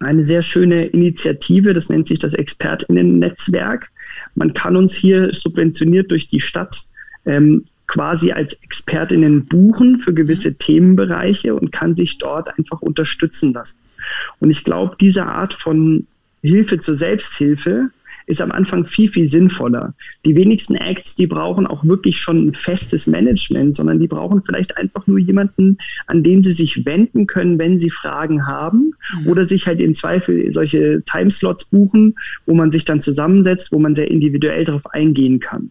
eine sehr schöne Initiative, das nennt sich das Expertinnen-Netzwerk. Man kann uns hier subventioniert durch die Stadt ähm, quasi als Expertinnen buchen für gewisse mhm. Themenbereiche und kann sich dort einfach unterstützen lassen. Und ich glaube, diese Art von Hilfe zur Selbsthilfe ist am Anfang viel, viel sinnvoller. Die wenigsten Acts, die brauchen auch wirklich schon ein festes Management, sondern die brauchen vielleicht einfach nur jemanden, an den sie sich wenden können, wenn sie Fragen haben mhm. oder sich halt im Zweifel solche Timeslots buchen, wo man sich dann zusammensetzt, wo man sehr individuell darauf eingehen kann.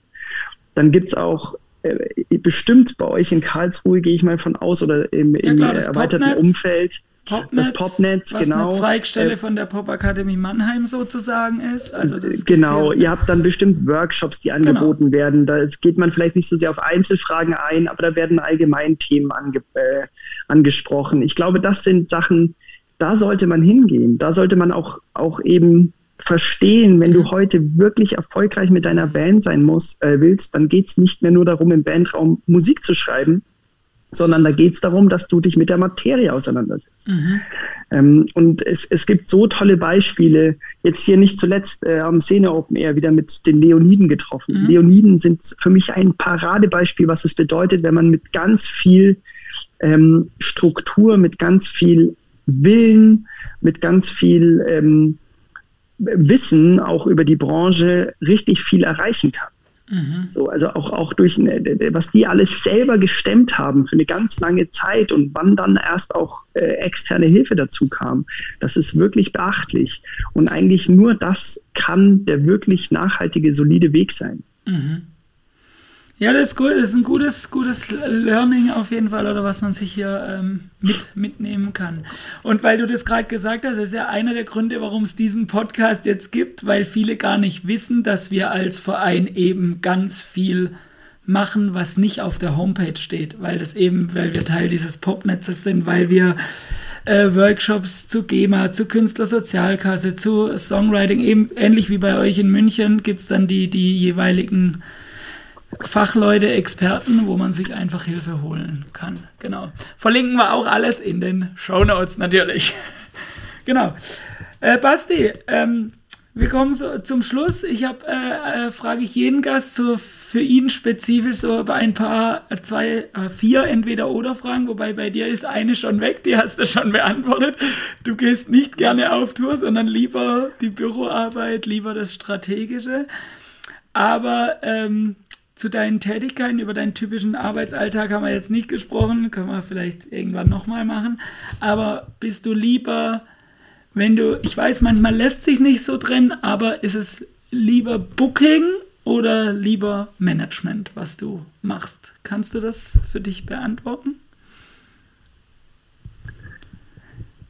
Dann gibt es auch äh, bestimmt bei euch in Karlsruhe, gehe ich mal von aus, oder im, ja, klar, im erweiterten Popnetz, Umfeld. Popnetz, das Popnetz, was genau. eine Zweigstelle äh, von der Popakademie Mannheim sozusagen ist. Also genau, ihr habt dann bestimmt Workshops, die genau. angeboten genau. werden. Da geht man vielleicht nicht so sehr auf Einzelfragen ein, aber da werden allgemein Themen ange äh, angesprochen. Ich glaube, das sind Sachen, da sollte man hingehen. Da sollte man auch, auch eben verstehen, wenn du heute wirklich erfolgreich mit deiner Band sein musst, äh, willst, dann geht es nicht mehr nur darum, im Bandraum Musik zu schreiben, sondern da geht es darum, dass du dich mit der Materie auseinandersetzt. Mhm. Ähm, und es, es gibt so tolle Beispiele, jetzt hier nicht zuletzt äh, am Szene Open Air wieder mit den Leoniden getroffen. Mhm. Leoniden sind für mich ein Paradebeispiel, was es bedeutet, wenn man mit ganz viel ähm, Struktur, mit ganz viel Willen, mit ganz viel ähm, Wissen auch über die Branche richtig viel erreichen kann. Mhm. So, also auch, auch durch, eine, was die alles selber gestemmt haben für eine ganz lange Zeit und wann dann erst auch äh, externe Hilfe dazu kam, das ist wirklich beachtlich. Und eigentlich nur das kann der wirklich nachhaltige, solide Weg sein. Mhm. Ja, das ist gut. Das ist ein gutes, gutes Learning auf jeden Fall oder was man sich hier ähm, mit, mitnehmen kann. Und weil du das gerade gesagt hast, ist ja einer der Gründe, warum es diesen Podcast jetzt gibt, weil viele gar nicht wissen, dass wir als Verein eben ganz viel machen, was nicht auf der Homepage steht, weil das eben, weil wir Teil dieses Popnetzes sind, weil wir äh, Workshops zu GEMA, zu Künstlersozialkasse, zu Songwriting, eben ähnlich wie bei euch in München gibt es dann die, die jeweiligen Fachleute, Experten, wo man sich einfach Hilfe holen kann. Genau. Verlinken wir auch alles in den Show Notes natürlich. genau. Äh, Basti, ähm, wir kommen so zum Schluss. Ich habe, äh, äh, frage ich jeden Gast so für ihn spezifisch so bei ein paar, äh, zwei, äh, vier entweder oder Fragen, wobei bei dir ist eine schon weg, die hast du schon beantwortet. Du gehst nicht gerne auf Tour, sondern lieber die Büroarbeit, lieber das Strategische. Aber ähm, zu deinen Tätigkeiten, über deinen typischen Arbeitsalltag haben wir jetzt nicht gesprochen, können wir vielleicht irgendwann nochmal machen. Aber bist du lieber, wenn du, ich weiß, manchmal lässt sich nicht so trennen, aber ist es lieber Booking oder lieber Management, was du machst? Kannst du das für dich beantworten?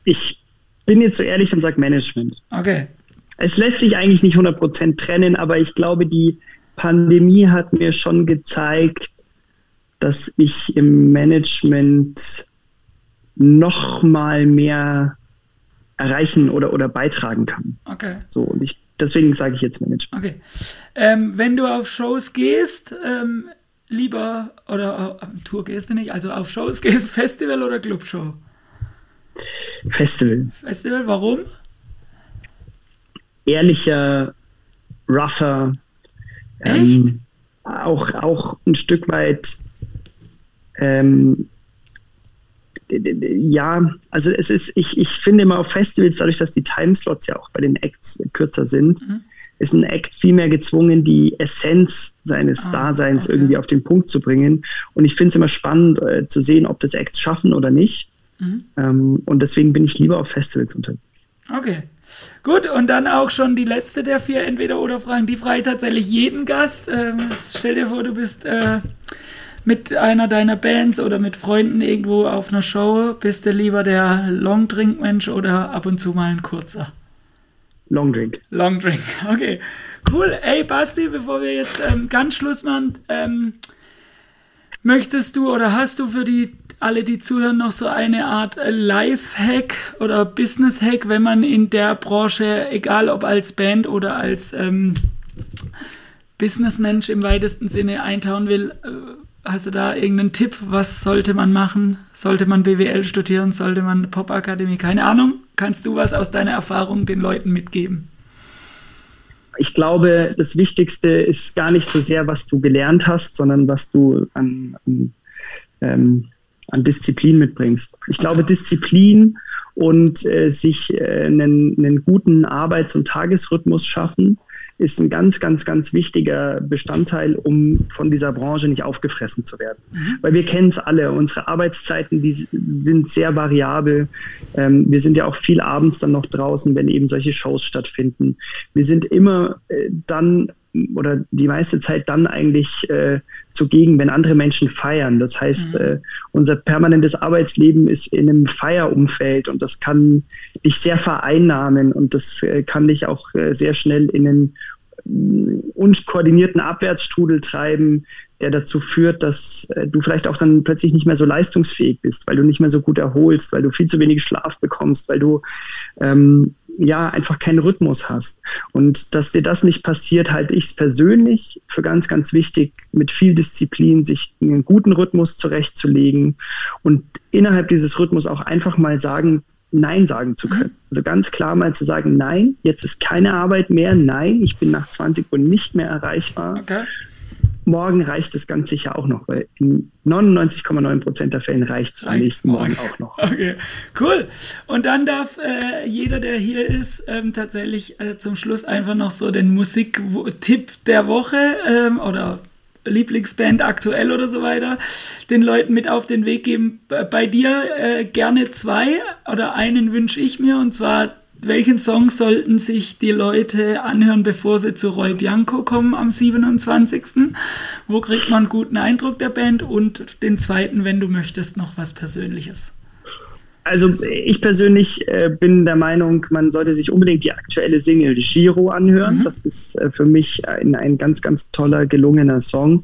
Ich bin jetzt so ehrlich und sage Management. Okay. Es lässt sich eigentlich nicht 100% trennen, aber ich glaube, die, Pandemie hat mir schon gezeigt, dass ich im Management noch mal mehr erreichen oder, oder beitragen kann. Okay. So, und ich, deswegen sage ich jetzt Management. Okay. Ähm, wenn du auf Shows gehst, ähm, lieber, oder äh, Tour gehst du nicht, also auf Shows gehst, Festival oder Clubshow? Festival. Festival, warum? Ehrlicher, rougher, ähm, auch, auch ein Stück weit, ähm, ja, also es ist, ich, ich finde immer auf Festivals, dadurch, dass die Timeslots ja auch bei den Acts kürzer sind, mhm. ist ein Act viel mehr gezwungen, die Essenz seines ah, Daseins okay. irgendwie auf den Punkt zu bringen. Und ich finde es immer spannend äh, zu sehen, ob das Acts schaffen oder nicht. Mhm. Ähm, und deswegen bin ich lieber auf Festivals unterwegs. Okay. Gut, und dann auch schon die letzte der vier Entweder-Oder-Fragen. Die frage tatsächlich jeden Gast. Ähm, stell dir vor, du bist äh, mit einer deiner Bands oder mit Freunden irgendwo auf einer Show. Bist du lieber der Long-Drink-Mensch oder ab und zu mal ein kurzer? Long Drink. Long Drink, okay. Cool. Ey, Basti, bevor wir jetzt ähm, ganz Schluss machen, ähm, möchtest du oder hast du für die alle, die zuhören, noch so eine Art Life-Hack oder Business-Hack, wenn man in der Branche, egal ob als Band oder als ähm, Businessmensch im weitesten Sinne eintauchen will? Äh, hast du da irgendeinen Tipp? Was sollte man machen? Sollte man BWL studieren? Sollte man Popakademie? Keine Ahnung. Kannst du was aus deiner Erfahrung den Leuten mitgeben? Ich glaube, das Wichtigste ist gar nicht so sehr, was du gelernt hast, sondern was du an, an ähm, an Disziplin mitbringst. Ich glaube, Disziplin und äh, sich äh, einen, einen guten Arbeits- und Tagesrhythmus schaffen, ist ein ganz, ganz, ganz wichtiger Bestandteil, um von dieser Branche nicht aufgefressen zu werden. Mhm. Weil wir kennen es alle, unsere Arbeitszeiten, die sind sehr variabel. Ähm, wir sind ja auch viel abends dann noch draußen, wenn eben solche Shows stattfinden. Wir sind immer äh, dann oder die meiste Zeit dann eigentlich äh, zugegen, wenn andere Menschen feiern. Das heißt, mhm. äh, unser permanentes Arbeitsleben ist in einem Feierumfeld und das kann dich sehr vereinnahmen und das äh, kann dich auch äh, sehr schnell in einen mm, unkoordinierten Abwärtsstrudel treiben, der dazu führt, dass äh, du vielleicht auch dann plötzlich nicht mehr so leistungsfähig bist, weil du nicht mehr so gut erholst, weil du viel zu wenig Schlaf bekommst, weil du ähm, ja einfach keinen Rhythmus hast. Und dass dir das nicht passiert, halte ich es persönlich für ganz, ganz wichtig, mit viel Disziplin sich einen guten Rhythmus zurechtzulegen und innerhalb dieses Rhythmus auch einfach mal sagen, Nein sagen zu können. Also ganz klar mal zu sagen, nein, jetzt ist keine Arbeit mehr, nein, ich bin nach 20 Uhr nicht mehr erreichbar. Okay. Morgen reicht es ganz sicher auch noch, weil in 99,9 Prozent der Fällen reicht es am nächsten Morgen auch noch. Okay, cool. Und dann darf äh, jeder, der hier ist, ähm, tatsächlich äh, zum Schluss einfach noch so den Musiktipp der Woche ähm, oder Lieblingsband aktuell oder so weiter, den Leuten mit auf den Weg geben. Bei dir äh, gerne zwei oder einen wünsche ich mir und zwar welchen Song sollten sich die Leute anhören, bevor sie zu Roy Bianco kommen am 27.? Wo kriegt man einen guten Eindruck der Band? Und den zweiten, wenn du möchtest, noch was Persönliches. Also ich persönlich äh, bin der Meinung, man sollte sich unbedingt die aktuelle Single Giro anhören. Mhm. Das ist äh, für mich ein, ein ganz, ganz toller, gelungener Song.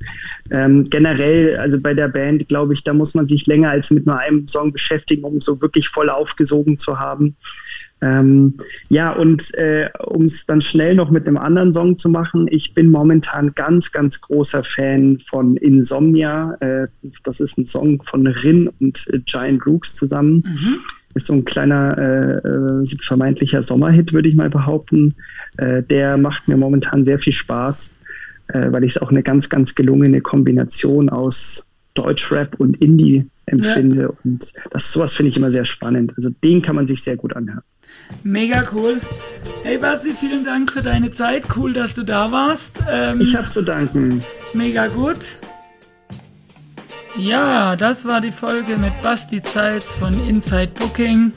Ähm, generell, also bei der Band, glaube ich, da muss man sich länger als mit nur einem Song beschäftigen, um so wirklich voll aufgesogen zu haben. Ähm, ja, und äh, um es dann schnell noch mit einem anderen Song zu machen, ich bin momentan ganz, ganz großer Fan von Insomnia. Äh, das ist ein Song von Rin und äh, Giant Rooks zusammen. Mhm. Ist so ein kleiner äh, äh, vermeintlicher Sommerhit, würde ich mal behaupten. Äh, der macht mir momentan sehr viel Spaß, weil ich es auch eine ganz, ganz gelungene Kombination aus Deutschrap und Indie empfinde. Ja. Und das sowas finde ich immer sehr spannend. Also den kann man sich sehr gut anhören. Mega cool. Hey Basti, vielen Dank für deine Zeit. Cool, dass du da warst. Ähm, ich habe zu danken. Mega gut. Ja, das war die Folge mit Basti Zeitz von Inside Booking.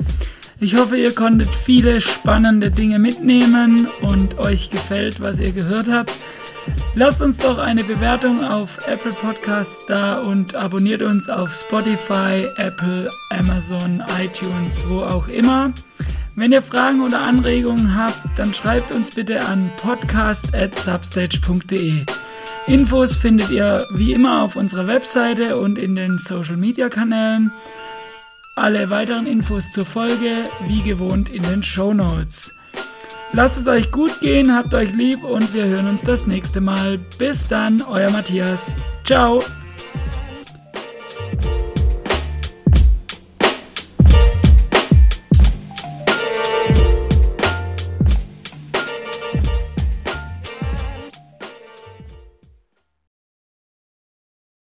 Ich hoffe, ihr konntet viele spannende Dinge mitnehmen und euch gefällt, was ihr gehört habt. Lasst uns doch eine Bewertung auf Apple Podcasts da und abonniert uns auf Spotify, Apple, Amazon, iTunes, wo auch immer. Wenn ihr Fragen oder Anregungen habt, dann schreibt uns bitte an podcast.substage.de. Infos findet ihr wie immer auf unserer Webseite und in den Social Media Kanälen. Alle weiteren Infos zur Folge wie gewohnt in den Show Notes. Lasst es euch gut gehen, habt euch lieb und wir hören uns das nächste Mal. Bis dann, euer Matthias. Ciao.